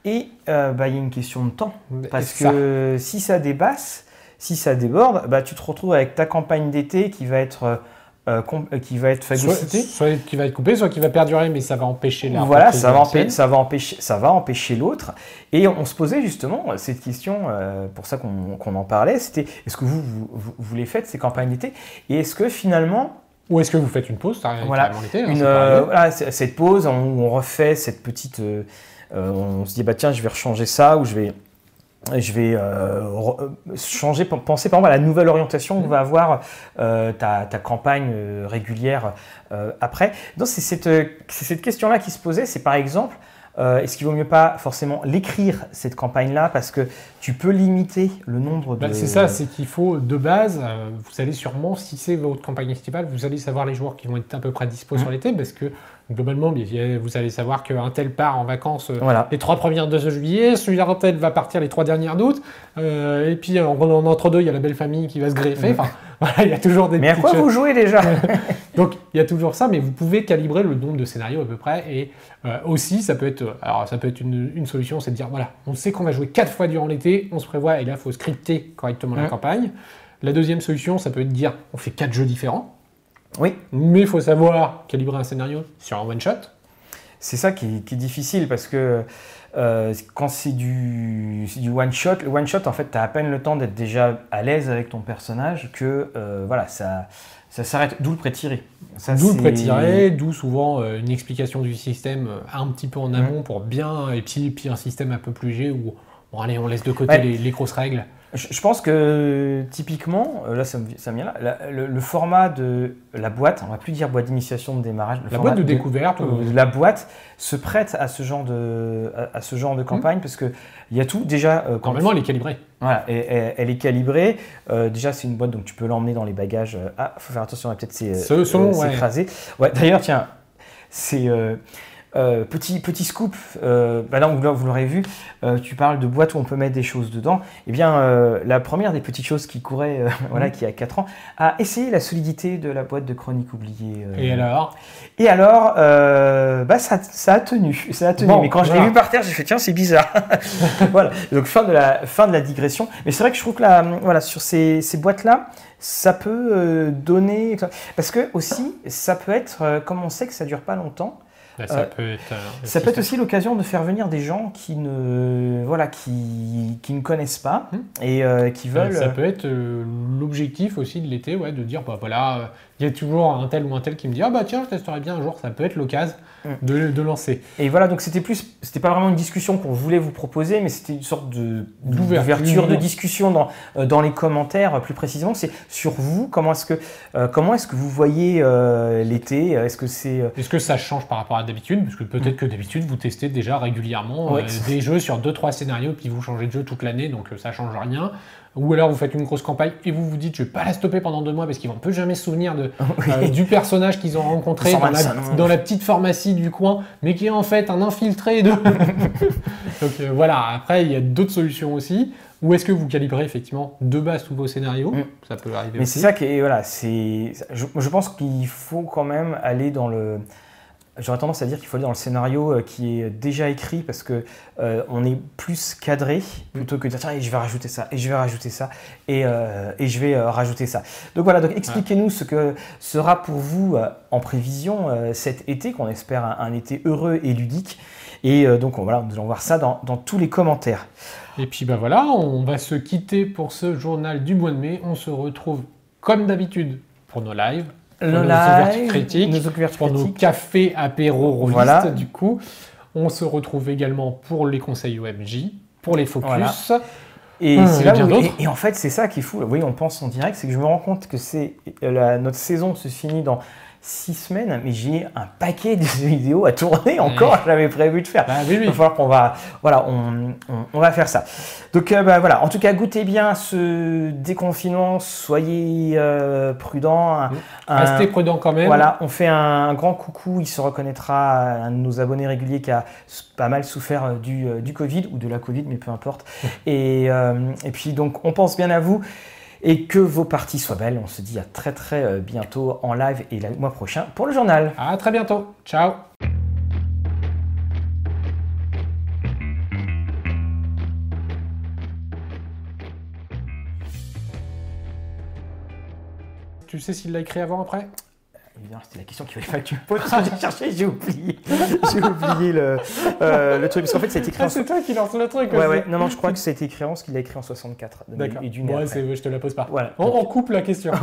Et euh, bah, il y a une question de temps. Parce que si ça dépasse, si ça déborde, bah, tu te retrouves avec ta campagne d'été qui va être, euh, com- euh, qui va être soit, phagocytée. soit qui va être coupé, soit qui va perdurer, mais ça va empêcher la Voilà, ça va, empêcher, scène. ça, va empêcher, ça va empêcher l'autre. Et on, on se posait justement cette question, euh, pour ça qu'on en parlait, c'était est-ce que vous, vous, vous- vous les faites, ces campagnes d'été? Et est-ce que finalement, Ou est-ce que vous faites une pause Voilà. hein, une, euh, voilà, cette pause, on, on refait cette petite... euh, euh, on se dit, bah tiens, je vais rechanger ça, ou je vais... Je vais euh, changer, penser par exemple à la nouvelle orientation que va avoir euh, ta, ta campagne euh, régulière après. Donc c'est cette, c'est cette question-là qui se posait, c'est par exemple, euh, est-ce qu'il vaut mieux pas forcément l'écrire, cette campagne-là, parce que tu peux limiter le nombre de... Bah, c'est ça, c'est qu'il faut de base, euh, vous allez sûrement, si c'est votre campagne estivale, vous allez savoir les joueurs qui vont être à peu près dispo Mhm. sur l'été, parce que globalement, bien, vous allez savoir qu'un tel part en vacances euh, Voilà. les trois premières de juillet, celui-là tête va partir les trois dernières d'août, euh, et puis en, en entre deux, il y a la belle famille qui va se greffer. Enfin, voilà, il y a toujours des Mais à quoi choses. vous jouez déjà Donc il y a toujours ça, mais vous pouvez calibrer le nombre de scénarios à peu près. Et euh, aussi, ça peut être, alors ça peut être une, une solution, c'est de dire voilà, on sait qu'on va jouer quatre fois durant l'été, on se prévoit, et là, il faut scripter correctement la Mhm. campagne. La deuxième solution, ça peut être de dire on fait quatre jeux différents, Oui, mais il faut savoir calibrer un scénario sur un one shot. c'est ça qui, qui est difficile parce que euh, quand c'est du, c'est du one shot, le one shot en fait, tu as à peine le temps d'être déjà à l'aise avec ton personnage que euh, voilà, ça, ça s'arrête. D'où le pré-tiré. D'où le pré-tiré, d'où souvent euh, une explication du système un petit peu en amont pour bien, et puis, puis un système un peu plus léger où bon allez, on laisse de côté Ouais. les, les grosses règles. Je, je pense que typiquement, euh, là ça me, ça me vient là, la- le, le format de la boîte, on va plus dire boîte d'initiation de démarrage, le La boîte de découverte, euh, la boîte se prête à ce genre de, à, à ce genre de campagne parce que il y a tout déjà. euh, quand normalement elle est calibrée. Voilà, et- et- elle est calibrée. Euh, déjà, c'est une boîte, donc tu peux l'emmener dans les bagages. Ah, faut faire attention, peut-être s'é- Ce- selon, ouais. s'écraser. Ouais. D'ailleurs, tiens, c'est. euh, euh, petit, petit scoop, euh, bah non, vous, vous l'aurez vu, euh, tu parles de boîte où on peut mettre des choses dedans. Eh bien, euh, la première des petites choses qui courait, voilà, qui a 4 ans, a essayé la solidité de la boîte de chronique oubliée. Et alors? Et alors, bah, ça, ça a tenu. Ça a tenu. Bon, Mais quand je l'ai vu par terre, j'ai fait tiens, c'est bizarre. voilà. Donc fin de la fin de la digression. Mais c'est vrai que je trouve que la, voilà, sur ces, ces boîtes là, ça peut donner parce que aussi ça peut être comme on sait que ça dure pas longtemps. Bah, Ça Euh, peut être. euh, Ça peut être aussi l'occasion de faire venir des gens qui ne voilà qui, qui ne connaissent pas Hmm. et euh, qui Euh, veulent. Ça peut être euh, l'objectif aussi de l'été, ouais, de dire bah voilà, euh, il y a toujours un tel ou un tel qui me dit ah bah tiens, je testerai bien un jour, ça peut être l'occasion. De, de lancer. Et voilà, donc c'était plus, c'était pas vraiment une discussion qu'on voulait vous proposer, mais c'était une sorte de D'ouverture. de discussion dans, euh, dans les commentaires, plus précisément. C'est sur vous, comment est-ce que, euh, comment est-ce que vous voyez euh, l'été? Est-ce que c'est euh, Est-ce que ça change par rapport à d'habitude? Parce que peut-être que d'habitude vous testez déjà régulièrement Ouais. des jeux sur 2-3 scénarios, puis vous changez de jeu toute l'année, donc ça change rien. Ou alors vous faites une grosse campagne et vous vous dites je vais pas la stopper pendant deux mois parce qu'ils vont peu jamais se souvenir de, euh, du personnage qu'ils ont rencontré Sans dans la, dans petite pharmacie du coin, mais qui est en fait un infiltré de. donc euh, voilà, après il y a d'autres solutions aussi. Ou est-ce que vous calibrez effectivement de base tous vos scénarios? Mm. Ça peut arriver Mais c'est ça qui est, voilà, c'est, je, je pense qu'il faut quand même aller dans le. J'aurais tendance à dire qu'il faut aller dans le scénario euh, qui est déjà écrit parce que euh, on est plus cadré plutôt que de dire tiens et je vais rajouter ça et je vais rajouter ça et, euh, et je vais euh, rajouter ça. Donc voilà, donc expliquez-nous ce que sera pour vous en prévision cet été qu'on espère un, un été heureux et ludique. Et donc on- voilà, nous allons voir ça dans, dans tous les commentaires. Et puis ben voilà, on va se quitter pour ce journal du mois de mai. On se retrouve comme d'habitude pour nos lives, pour nos ouvertures critiques, nos ouvertures pour nos critiques. cafés apéro Voilà. du coup. On se retrouve également pour les conseils OMJ, pour les focus. Voilà. Et Hum, là où- et, et en fait, c'est ça qui est fou. Oui, on pense en direct, c'est que je me rends compte que c'est la- notre saison se finit dans six semaines, mais j'ai un paquet de vidéos à tourner encore. J'avais prévu de faire. Bah oui, Il va falloir qu'on va, voilà, on, on- on va faire ça. Donc euh, bah, voilà. En tout cas, goûtez bien ce déconfinement. Soyez euh, prudents. Restez prudents quand même. voilà, on fait un grand coucou, il se reconnaîtra à un de nos abonnés réguliers qui a pas mal souffert euh, du, euh, du Covid ou de la Covid, mais peu importe. Et, euh, et puis donc on pense bien à vous et que vos parties soient belles. On se dit à très très euh, bientôt en live et le mois prochain pour le journal. À très bientôt. Ciao. Tu sais s'il l'a écrit avant après? C'était la question qu'il fallait pas que tu me poses j'ai cherché, j'ai oublié, j'ai oublié le, euh, le truc parce qu'en fait été écrit en Ah, c'est toi qui lance le truc Ouais, aussi. ouais. Non, non, je crois que été écrit en ce qu'il a écrit en 64. D'accord. Et d'une ouais, c'est- je te la pose pas. Voilà. On, on coupe la question.